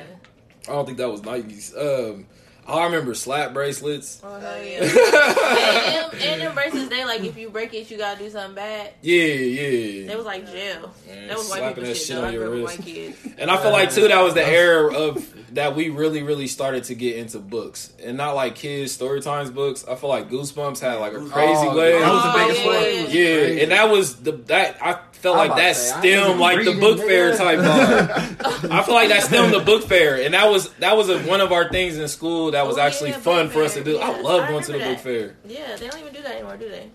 I don't think that was 90s. Um, Oh, I remember slap bracelets. Oh, Oh, yeah. yeah. and, them, and them bracelets, they like if you break it, you gotta do something bad. Yeah, yeah. They was like jail. Man, that was white slapping people that shit. shit on I your grew up with wrist. kids. And I feel like too that was the era of that we really really started to get into books and not like kids story times books. I feel like Goosebumps had like a crazy Oh, wave. Oh, that was the Oh, biggest yeah. one. Yeah, Crazy. and that was the that I felt I'm like that say, stemmed like the book fair nigga. type. I feel like that stemmed the book fair, and that was that was a, one of our things in school that was Oh, actually yeah, fun book for us to fair. do. I Yes, love I going to the remember book fair. Yeah, they don't even do that anymore, do they?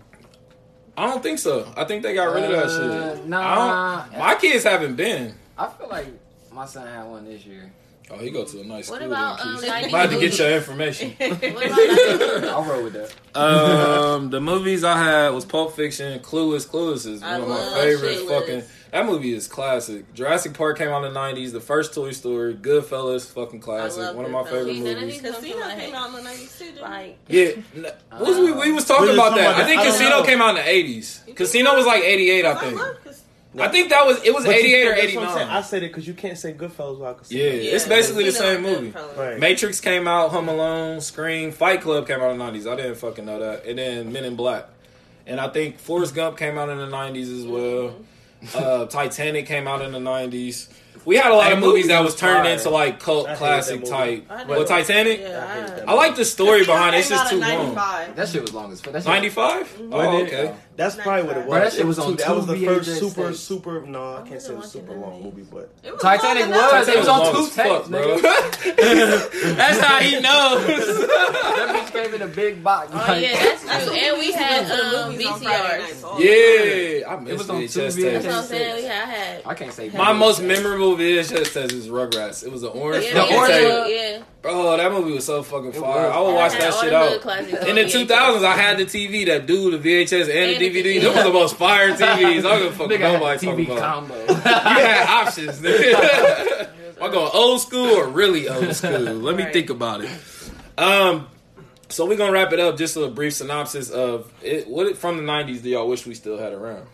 I don't think so. I think they got rid of that Uh, shit. nah. I don't, my kids haven't been. I feel like my son had one this year. Oh, he go to a nice What school. about, um, I'm about to get your information. What about I'll roll with that. um, the movies I had was Pulp Fiction, Clueless. Clueless is I one of my love favorite Clueless. fucking. That movie is classic. Jurassic Park came out in the '90s. The first Toy Story, Goodfellas, fucking classic. love One of my favorite See, movies. these- Casino came out in the 90s too, didn't like Yeah, n- what was we, we was talking about that. about I think. I Casino know. came out in the '80s. Casino was like '88, I I think. love Casino. I think that was it was But you- '88 or that's what I'm saying. I '89. said it because you can't say Goodfellas without Casino. Yeah, it's basically the same movie. Right. Matrix came out, Home Alone, Scream, Fight Club came out in the nineties. I didn't fucking know that. And then Men in Black. And I think Forrest mm-hmm. Gump came out in the nineties as well. Uh, Titanic came out in the nineties. We had a lot Hey, of movies that movies was turned fire. into like cult I classic type. I Well. Titanic. Yeah, I I- like the story behind it. It's just too long. 95. That shit was long as fuck. Ninety five. Mhm. Oh, But it- okay. That's probably what it was. Bro, that shit It was on That was the two first VHS super, tapes. super. No, I can't say it was super long movie, but It was Titanic long enough. was. It was on two tapes, bro. That's how he knows. that bitch came in a big box. Oh like- yeah, that's That's true. what And we had go the um, movies on Friday nights VCRs. all the time. yeah, I It was on VHS two tapes. That's what I'm VHS. saying. We had, I had. I can't say My VHS. most memorable VHS test is Rugrats. It was an orange Yeah, The orange yeah. Bro, that movie was so fucking It fire. was. I would And watch that shit out. In the 2000s, I had the TV that do the VHS and, And the the DVD. DVD. Those was the most fire TVs. I don't give a fuck what Nigga nobody talking TV about. combo. You had options. nigga. Am I going old school or really old school? Let me Right. think about it. Um, so we're gonna wrap it up. Just a brief synopsis of it. What from the '90s do y'all wish we still had around?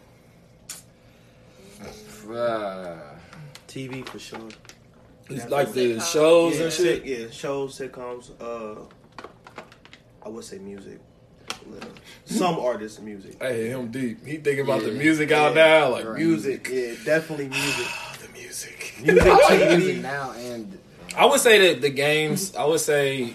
Uh, TV for sure. It's like the sitcoms. shows yeah, and shit. Yeah, shows, sitcoms. Uh, I would say music. Some artists, music. Hey, him deep. He thinking about the Yeah. music out Yeah. now, like Right. music. Yeah, definitely music. The music. Music, I music now and I would say that the games. I would say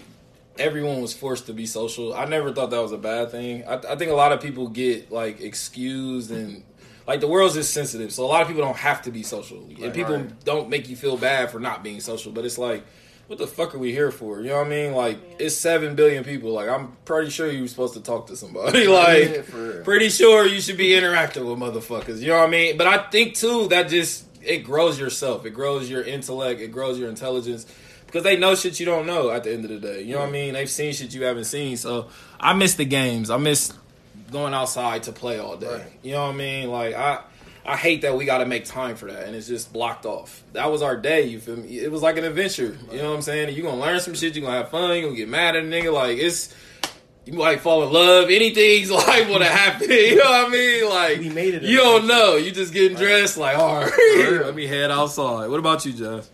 everyone was forced to be social. I never thought that was a bad thing. I, I think a lot of people get like excused and like the world's just sensitive, so a lot of people don't have to be social, and Right. people Right. don't make you feel bad for not being social. But it's like. What the fuck are we here for? You know what I mean? Like, it's seven billion people. Like, I'm pretty sure you're supposed to talk to somebody. like, Yeah, pretty sure you should be interacting with motherfuckers. You know what I mean? But I think too that just it grows yourself. It grows your intellect. It grows your intelligence because they know shit you don't know. At the end of the day, you know what I mean? They've seen shit you haven't seen. So I miss the games. I miss going outside to play all day. Right. You know what I mean? Like I. I hate that we got to make time for that, and it's just blocked off. That was our day. You feel me? It was like an adventure. You know what I'm saying? You're gonna learn some shit. You're gonna have fun. You're gonna get mad at a nigga. Like it's you might fall in love. Anything's like would have happened. You know what I mean? Like We made it. you don't know. You just getting dressed like, all right, real. let me head outside. What about you, Jeff?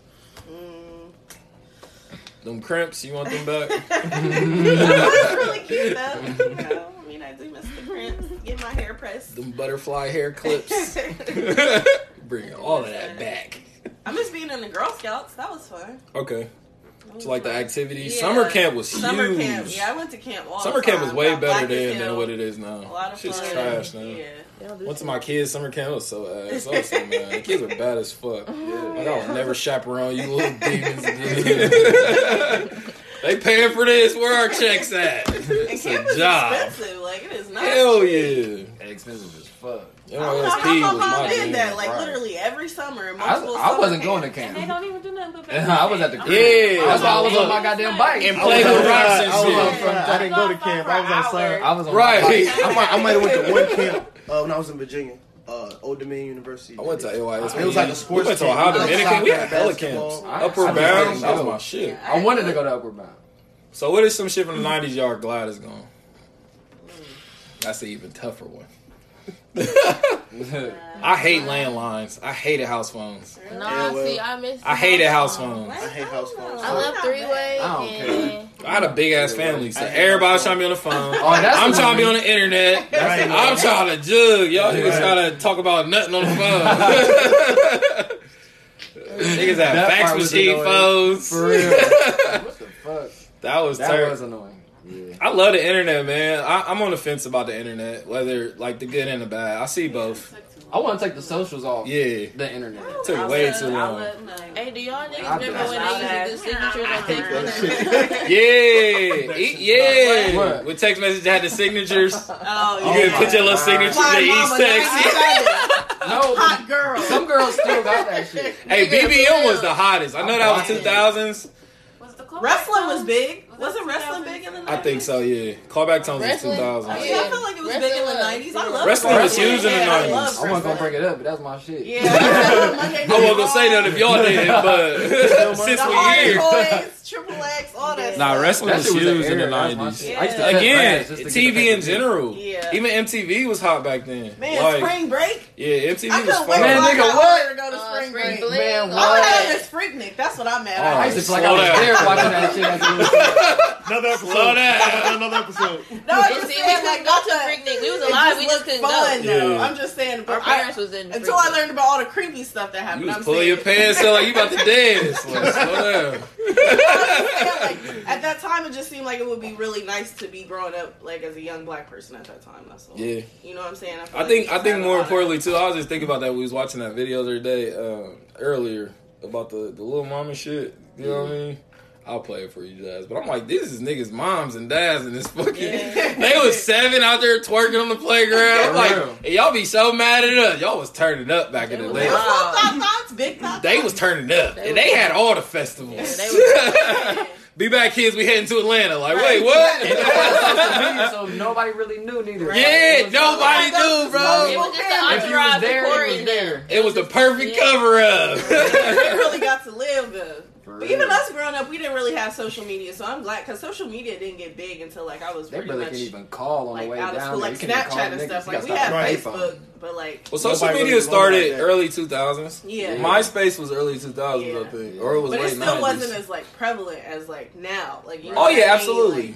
Mm. Them crimps, you want them back? That's really cute though. My hair pressed. them butterfly hair clips. Bring all of that back. I miss being in the Girl Scouts. That was fun. Okay. That was So like the fun. activities. Yeah. Summer camp was Summer huge. camp. Yeah, I went to camp. All Summer the camp was way Got better Black than, than what it is now. A lot of Shit's fun. trash now. Yeah. They Went to my kids' summer camp. It was so ass. I was so mad. The kids are bad as fuck. Like I would never chaperone you little demons again. They paying for this. Where our checks at? And It's a is job. expensive. Like it is not. Hell cheap. yeah. expensive as fuck. I don't know how NYSP my was mom my did that, like right. literally every summer. in I, I wasn't going to camp. And they don't even do nothing but I was at the crib. Yeah. That's why I was on my goddamn bike. And I play with outside. rocks and I was shit. outside. I didn't go to camp. I was outside. I was on Right. I might, I might have went to one camp uh, when I was in Virginia, uh, Old Dominion University. I went to AYS. It was like a sports We went to. Ohio It Dominican. We had soccer, hella basketball. camps. I- Upward I just Bound. That was my shit. I wanted to go to Upward Bound. So what is some shit from the '90s y'all are glad is gone? That's an even tougher one. I hate landlines. I hated house phones. No, Yeah, well, see, I miss. I hated house phones. I hate house phones. I love three way. I don't and I had a big ass family, so I hate everybody was house trying to be on the phone. Oh, that's I'm trying to be on the internet. Right. I'm trying to jug. Y'all niggas Right. trying to talk about nothing on the phone. niggas have That fax machine annoying. phones. For real. what the fuck? That was That terrible. was annoying. Yeah. I love the internet, man. I, I'm on the fence about the internet, whether like the good and the bad. I see both. I want to take the socials off Yeah, the internet. took way too long. Hey, do y'all niggas remember when bet. they used to do signatures on text Yeah, E- yeah. What? With text message that had the signatures. Oh, you Oh, could yeah. put your little signature My in each text. No, Hot girl. some girls still got that shit. Hey, BBM was the hottest. I know that was 2000s. Was the callback Wrestling was big. Was Wasn't wrestling big in the 90s? I think so. Yeah, callback tones was Wrestling? 2000s. I, Yeah. I feel like it was Wrestling big in the 90s. I love Wrestling was huge in the Yeah, I 90s. I wasn't gonna wrestling. break it up, but that's my shit. Yeah, Monday I wasn't gonna say that if y'all did, but since the we Hardy here. Boys, Triple X, all that. Nah, wrestling That was huge in the era, that's my 90s. Yeah. I used to Again, grass just to get TV in general. Yeah. Even MTV was hot back then. Man, like, spring break. yeah, MTV I was fun. Man, I nigga, got what? older to go to Uh, spring spring break. break. Man, Oh, what? I'm yeah. having Freaknik. That's what I'm mad Oh, at. I used to feel like Slow I was down. there watching that shit. As it was Another episode. Slow down. Another episode. No, I'm And just see, we saying, couldn't like, go to that- Freaknik. We was it alive, we just couldn't fun, go. though. Yeah. I'm just saying. Our I- parents was in. Until I learned about all the creepy stuff that happened. You was I'm pulling saying, your pants out like you about to dance. Like, slow down. Like, at that time, it just seemed like it would be really nice to be growing up like as a young black person at that time. That's all. Yeah. You know what I'm saying? feel I like think we I think more importantly too, I was just thinking about that. We was watching that video the other day, uh, earlier about the the little mama shit. You know what I mean? I'll play it for you guys, but I'm like, this is niggas' moms and dads and this fucking. They was seven out there twerking on the playground. I'm like, real. and y'all be so mad at us. Y'all was turning up back in the day. Wow. thoughts, big thought They was turning up, They and they had all the festivals. Yeah, they Be back, kids. We heading to Atlanta. Like, Right. wait, what? so nobody really knew neither. yeah, It was- nobody Like, knew, bro. It was just the If you was there, you recording was there. It was the perfect Yeah. cover up. they really got to live though. For But real. even us growing up, we didn't really have social media, so I'm glad because social media didn't get big until like I was They really much can't even call on like the way out of down school, like You can't even call Snapchat and stuff. Like we gotta had start a Facebook, but like Well, social Nobody media really started about that. early 2000s. yeah. MySpace was early 2000s, Yeah. I think, or it was but late it still 90s. wasn't as like prevalent as like now. Like you know oh what I yeah, mean? absolutely. Like,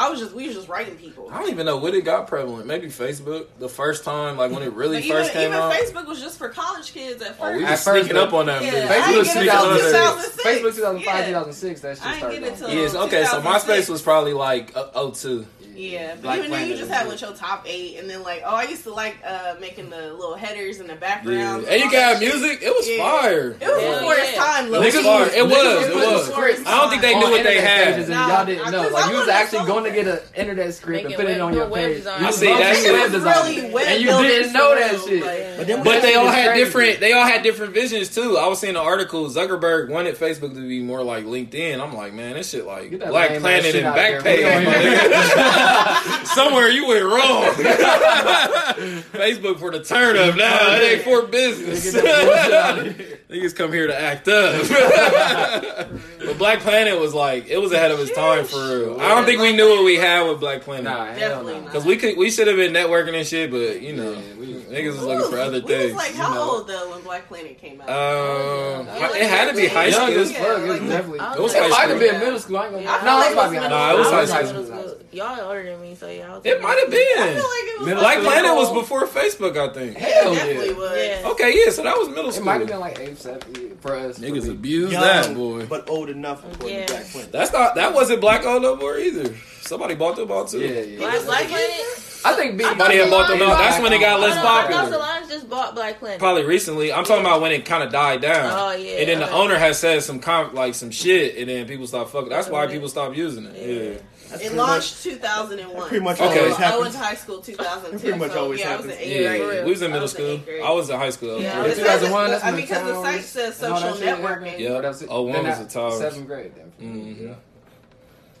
I was just we was just writing people. I don't even know when it got prevalent. Maybe Facebook, the first time, like when it really Like, first even, came even out. Facebook was just for college kids at first. Oh, we At was first, sneaking up on that. Yeah, Facebook was sneaking until on that. 2006. Facebook 2005, Yeah. 2006. That's just I didn't started. get it Yes, okay, so 2006. MySpace was probably like uh, 02. Yeah, but Black even then you just was had it. with your top eight, and then like, oh, I used to like uh making the little headers in the Yeah. background. And you got music, it was Yeah. fire. It was Yeah. before its Yeah. time, It low was key. fire. It was, Niggas it was was. before its I don't think they knew On what they had. and Nah, y'all didn't know. Like I you was actually going to get an internet script and Making put it on your page. I was see, low-key that shit web was designing. really web and you didn't know that shit. But then But they all had different. They all had different visions too. I was seeing an article. Zuckerberg wanted Facebook to be more like LinkedIn. I'm like, man, this shit like Get that Black Planet and out there. Backpage. We don't my even- nigga. Somewhere you went wrong. Facebook for the turn up now. It ain't for business. Get that bullshit out of here. Niggas come here to act up. but Black Planet was like it was ahead of its time for real. I don't think we knew what we had with Black Planet. Nah, hell Definitely not. Cause we could, we should have been networking and shit, but you know, Yeah, we- niggas was looking for Ooh, other we things. was like you how know. old though when Black Planet came out? Um, Yeah, it had to be high Young school. as fuck. It was like- definitely. It was It high might have school. been middle school. I ain't gonna. I No, like it was high Nah, it was school. high It school. was Middle school. Y'all older than me, so y'all. It might have I feel been. like it was Middle Black school. Planet was before Facebook, I think. Hell It definitely yeah. was. Yeah. Okay, yeah, so that was middle school. It might have been like eight, seven for us. Niggas me. abused Young, that boy. but old enough for Yeah. yeah. Black Planet. That's not that wasn't Black Old No More either. Somebody bought them out too. Yeah, yeah. Black, Black Planet. I think Big Somebody had bought them out. That's when it got less no, I popular. Solange just bought Black Planet. Probably recently. I'm talking about when it kind of died down. Oh, yeah, And then the owner has said some com- like some shit, and then people stopped fucking. That's why people stopped using it. Yeah. Yeah. That's It pretty launched 2001. pretty much so always I happens. went to high school 2002. Pretty much so, always yeah, I was in eighth Yeah, grade. we was in I middle was school. eighth. I was in high school. Yeah, Yeah, 2001, that's I mean, because the site says social networking. Yeah. that's it. Oh, one Then was that- the towers. Seventh grade. Then. Mhm. Yeah.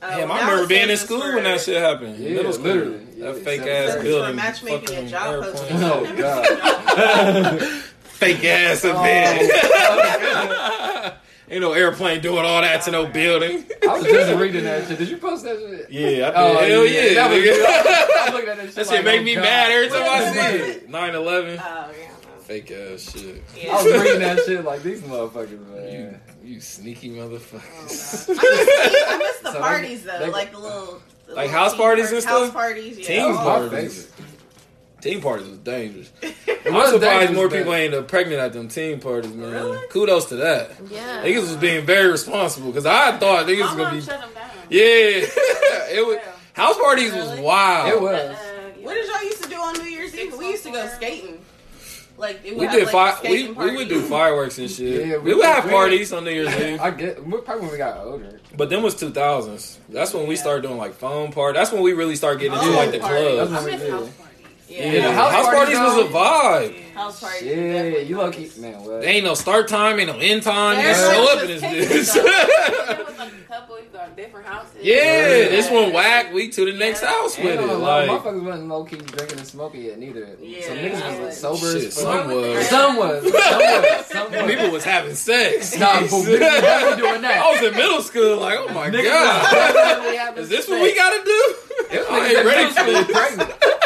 Uh, Damn, I remember being in school for- when that shit happened. Yeah, middle school. literally. Yeah, that fake ass building. matchmaking and job airplane. posting. Oh, God. seen a job post. fake ass event. Ain't no airplane doing all that to no building. I was just reading that shit. Did you post that shit? Yeah, I did. Oh, Hell yeah. That was, nigga. I'm looking at that shit. That like, shit make oh, me God. mad every time I see it. 9 11. Oh, yeah. Fake ass shit. Yeah. I was reading that shit like these motherfuckers, You, man. you sneaky motherfuckers. Oh, I miss, the, I miss the So they- parties though, they- like the little the Like little house parties and stuff? House parties, yeah. Team That was my parties. Favorite. Team parties was dangerous. It I'm was surprised more people ain't uh, pregnant at them team parties, man. Really? Kudos to that. Yeah. Niggas was being very responsible because I thought niggas was gonna be. shut them down. Yeah, it was. House parties was wild. It Uh, was. What did y'all used to do on New Year's Eve? We used to go skating. Like it would We have, did like, fire. We, skating we would do fireworks and shit. Yeah, we, we- would have we- parties on New Year's Eve. I get we're probably when we got older. But then was 2000s. That's when we started doing like phone parties. That's when we really started getting into Oh, like the parties. clubs. That's I what we miss did. house parties. Yeah, Yeah, Yeah, house, house parties, parties was a vibe. House parties. Yeah, definitely you lucky nice. man. What? There ain't no start time, ain't no end time. You just Everybody show up in this bitch. stuff. There was like a couple, you got different houses. yeah, this one whack. We to the next house with no it. lie, Like, motherfuckers wasn't low key drinking and smoking yet neither. Yeah. Some niggas was sober shit, as fuck. some was. Some was. Some was. Some was. People was having sex. Nah, but niggas definitely doing that. I was in middle school. Like, oh my Niggas god, is this sex. what we gotta do? I ain't ready for this.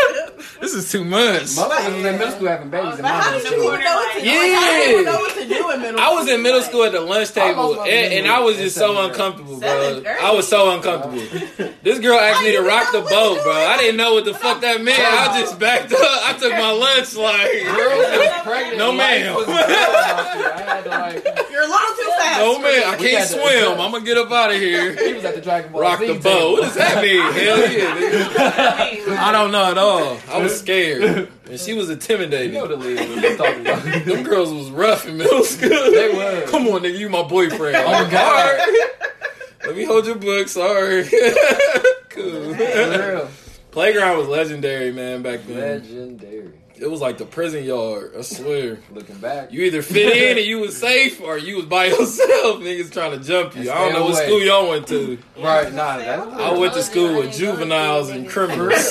Pregnant. This is too much. Motherfuckers was in middle school having babies. But how did you even know what to do? Yeah. Like, how did you even know what to do in middle school. I was in middle school at the lunch table, lost and, and I was just so uncomfortable, bro. I was so uncomfortable. This girl asked me to rock the boat, bro. I didn't know what the fuck that meant. I just backed up. I took my lunch like, Girls was pregnant. No, Life ma'am. was good out there. I had to like. You're a little too fast. no man. I can't swim. I'm gonna get up out of here. He was at the Dragon Ball Rock Z the table. boat. What does that mean? Hell yeah. I don't know at all. I was scared, and she was intimidated. You know the league was talking about. Them girls was rough in middle school. They was. Come on, nigga, you my boyfriend. Oh, God. Right. Let me hold your book. Sorry. cool. Playground was legendary, man. Back then, Legendary. It was like the prison yard. I swear. Looking back. You either fit in and you was safe, or you was by yourself. Niggas trying to jump you. I don't Stay know what school y'all went to. Right, nah, that's I went to oh, school with juveniles and criminals.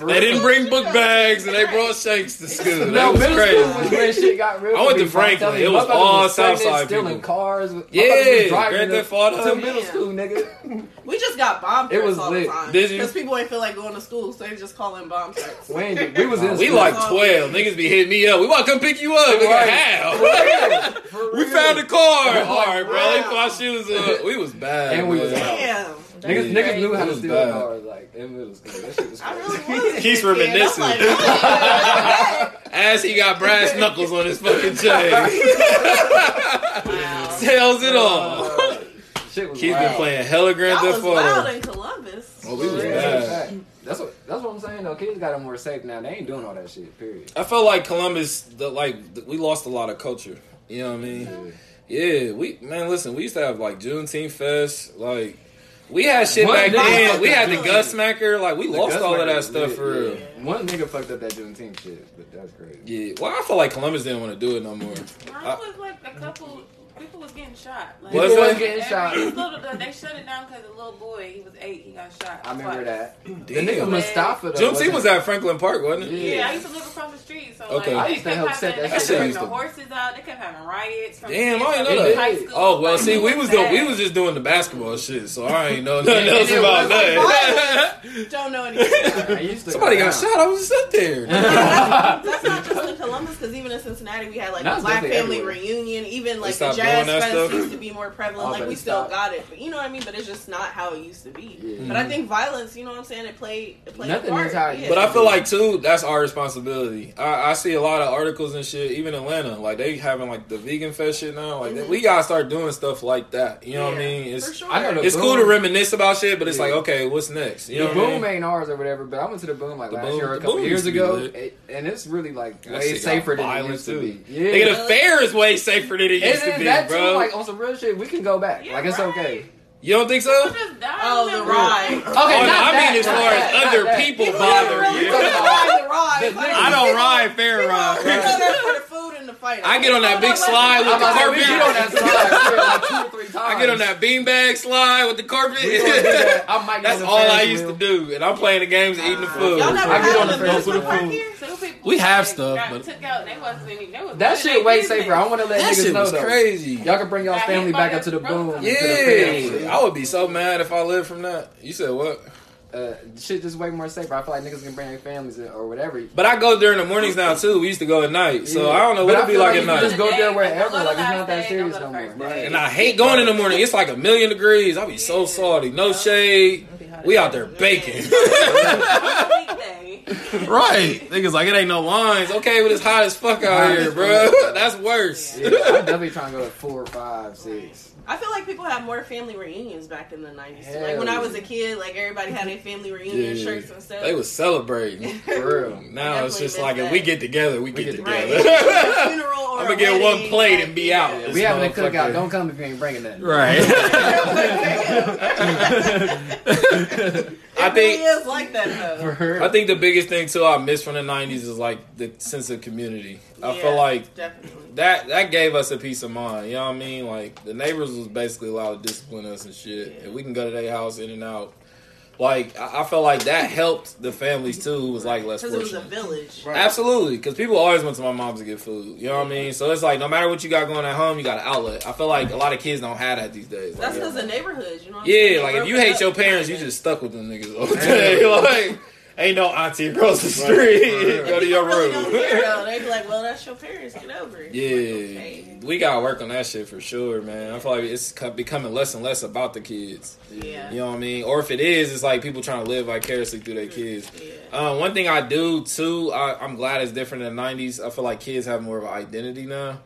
they didn't bring book bags and they brought shakes to school. That No, was middle crazy. school was when shit got real. I went to big, bro. I'm Franklin. It was all was pregnant, Southside stealing people. cars. Yeah, was driving Grand to- Theft Auto. to middle school, nigga. We just got bomb It threats was all the time. Did you? Because people ain't feel like going to school, so they just call in bomb threats. We, we was in. We like 12. Niggas be hitting me up. We want to come pick you up. Nigga, Right. how? For real. For We real. found a car. Wow. All right, bro. They put our shoes up. We was bad. And we was out. Damn. Niggas, Yeah. niggas knew how to steal cars like in middle school. That shit was I crazy. really was. Keith's a kid. reminiscing. Like, As he got brass knuckles on his fucking chain. wow. Tells it all. Uh, shit was Keith's wild. been playing hella Grand That Theft was wild Auto. in Columbus. Oh, we was Yeah, bad. That's a fact. That's what that's what I'm saying though. Kids got them more safe now. They ain't doing all that shit. Period. I felt like Columbus, the, like th- we lost a lot of culture. You know what I mean? Yeah, we man, listen, we used to have like Juneteenth fest, like we had shit What back then. We had the Juneteenth? Gus Macker, like we The lost Gus all of that stuff lit, for real. yeah. One nigga fucked up that Juneteenth shit, but that's crazy. Yeah, well, I feel like Columbus didn't want to do it no more. Mine was like a couple people was getting shot. Like, Was People was getting shot. Little, they shut it down because the little boy, he was eight, he got shot. I remember twice. that. The Damn. nigga Mustafa. though, Juneteenth wasn't- at Franklin Park, wasn't it? Yeah. Yeah, I used to live across the street, so Okay. like I they used to kept help set having, that they kept shit bringing up. the horses out. They kept having riots. From Damn, I ain't from know that. Oh well, Like, see, we was doing, we was just doing the basketball shit, so I ain't know nothing else about that. Don't know anything. I used to Somebody got shot. I was just up there. That's not just in Columbus, because even in Cincinnati, we had like That's the Black Family. Reunion. Even like the stopped Jazz doing that Fest stuff? used to be more prevalent. Like we still stopped. got it, but you know what I mean. But it's just not how it used to be. Yeah. But I think violence, you know what I'm saying, it played it played Nothing a part. is yeah. But I feel like too, that's our responsibility. I, I see a lot of articles and shit, even Atlanta, like they having like the vegan fest shit now. Like Mhm. we gotta start doing stuff like that. You know what I mean? It's for sure. I know the it's cool to reminisce about shit, but it's Yeah. like okay, what's next? You know the what I boom mean? ain't ours or whatever, but I went to the boom like The last Boom- year a couple years used to be ago, it- and it's really like way safer than it used to too. be. Yeah, Nigga, the fair is way safer than it used to be, that bro. too, like on some real shit, we can go back. Yeah, like it's right. okay. You don't think so? Just. Oh, the ride. Okay, oh, no, not I that, mean as not far that, as other that. people People bother really you. ride the ride. The I don't ride fair ride. go there for the food and the fight. I get on that big slide with the about to say, we carpet. get on that slide yeah, like two or three times. I get on that beanbag slide with the carpet. We gonna do that. I might get That's on the all I used wheel. to do, and I'm playing the games and eating the ah. food. Y'all never I had get on the Ferris amusement wheel. here? We have stuff, but- took out. They wasn't any. That shit way safer. I want to let That niggas shit know was though. crazy. Y'all can bring y'all family back by up to the the boom. to the Ferris. Yeah, I would be so mad if I lived from that. You said what? Uh, shit just way more safer. I feel like niggas can bring their families in or whatever. But I go during the mornings now too. We used to go at night, so Yeah. I don't know what it'd be like like at night. just go there wherever, Don't like, it's not that serious no more. Right. And I hate going in the morning. It's like a million degrees. I'll be so salty. No shade. We out there baking. Right. Niggas like it ain't no lines. Okay, but it's hot as fuck out here, bro. That's worse. Yeah, I'm definitely trying to go at four, five, six. I feel like people had more family reunions back in the 90s. Like when I was a kid, like everybody had their family reunion Yeah. shirts and stuff. They was celebrating. For real. Now it's just miss like if we get together, we, We get, get right. together. funeral or I'm gonna get one plate like, and be yeah. out. We having a Motherfucker. cookout. Don't come if you ain't bringing that. Right. I think really is like that though. For real. I think the biggest thing too I miss from the '90s is like the sense of community. I Yeah, feel like definitely. that that gave us a peace of mind. You know what I mean? Like the neighbors was basically allowed to discipline us and shit, and we can go to their house in and out. Like I, I felt like that helped the families too, who was like less Because it was a fortunate. village. Absolutely, because people always went to my mom's to get food. You know what I mean? So it's like no matter what you got going at home, you got an outlet. I feel like a lot of kids don't have that these days. That's Like, because the neighborhoods, you know. What I'm yeah, like if you hate your parents, you just stuck with them niggas all day. like ain't no auntie across the street. Go to your People really don't room. They be like, "Well, that's your parents. Get over it." Yeah, Like, okay. we gotta work on that shit for sure, man. I feel like it's becoming less and less about the kids. Yeah. You know what I mean? Or if it is, it's like people trying to live vicariously through their kids. Yeah. Uh, one thing I do too, I, I'm glad it's different in the '90s. I feel like kids have more of an identity now.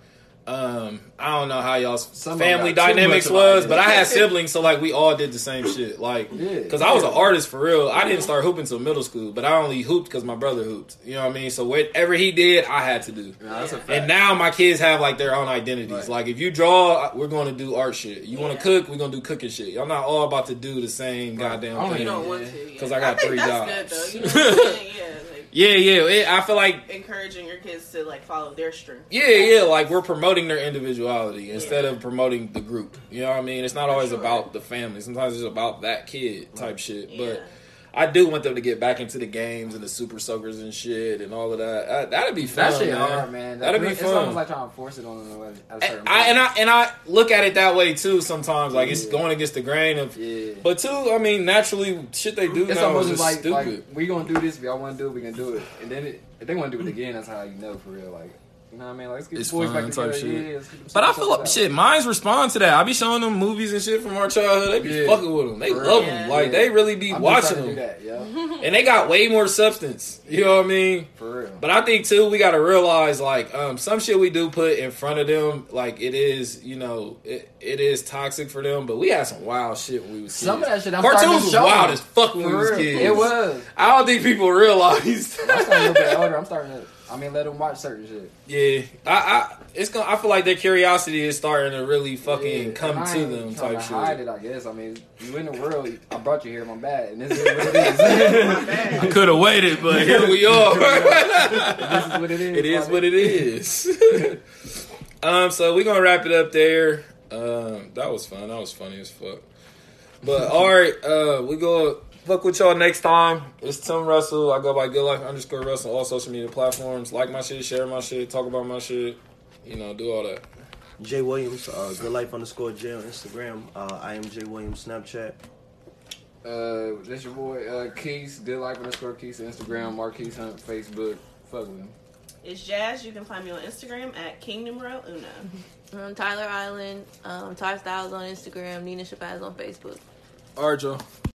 Um, I don't know how y'all's Some family dynamics was, but I had siblings, so like we all did the same shit. Like, Yeah. because I was an artist for real. I didn't start hooping until middle school, but I only hooped because my brother hooped. You know what I mean? So whatever he did, I had to do. Nah, that's a fact. And now my kids have like their own identities. Right. Like if you draw, we're going to do art shit. You want to cook, we're going to do cooking shit. Y'all not all about to do the same goddamn I don't thing. You Yeah. don't want to. yeah. 'Cause I got think three that's jobs. Good, though. You know what I'm saying? Yeah. Yeah. It, I feel like encouraging your kids to like follow their strength. yeah, yeah. Like we're promoting their individuality instead Yeah. of promoting the group. You know what I mean? It's not always sure. about the family. Sometimes it's about that kid type shit. Yeah. But I do want them to get back into the games and the super soakers and shit and all of that. Uh, that'd be fun. That shit man. hard, man. That'd be it's fun. almost like trying to force it on them at a certain I, and I and I look at it that way too. Sometimes, like it's going against the grain of. yeah. But two, I mean, naturally, shit they do it's now almost is like, stupid. like we gonna do this. If y'all want to do it, we can do it. And then it, if they want to do it again, that's how you know for real. Like you know what I mean? Like let's get It's boys fun back type together. shit. Yeah, get but I feel like shit. Minds respond to that. I be showing them movies and shit from our childhood. They be Yeah. fucking with them. They For love real. them. Yeah. Like they really be I'm watching to them, that, and they got way more substance. You know what I mean? For real. But I think too, we got to realize like um, some shit we do put in front of them, like it is, you know, it, it is toxic for them. But we had some wild shit when we was Some of that shit I'm Cartoons was wild as fuck when we was kids. It was. I don't think people realized. I'm starting little bit older. I'm starting to. I mean, let them watch certain shit. yeah, I, I, it's gonna. I feel like their curiosity is starting to really fucking Yeah, come to them type to Hide shit. it, I guess. I mean, you in the world. I brought you here. My bad, and this is what it is. I could have waited, but here we are. this is what it is. it is what it is. um, so we're gonna wrap it up there. Um, that was fun. That was funny as fuck. But all right, uh, we go fuck with y'all next time. It's Tim Russell. I go by Good Life underscore Russell on all social media platforms. Like my shit, share my shit, talk about my shit. You know, do all that. Jay Williams, uh, good life underscore J on Instagram. Uh, I am Jay Williams Snapchat. Uh, this your boy uh, Keys. Good life underscore Keys. On Instagram. Marquise Hunt. Facebook. Fuck with him. It's Jazz. You can find me on Instagram at King Numero Una. Um, Tyler Island, um, Ty Styles on Instagram, Nina Shabazz on Facebook. All right, y'all.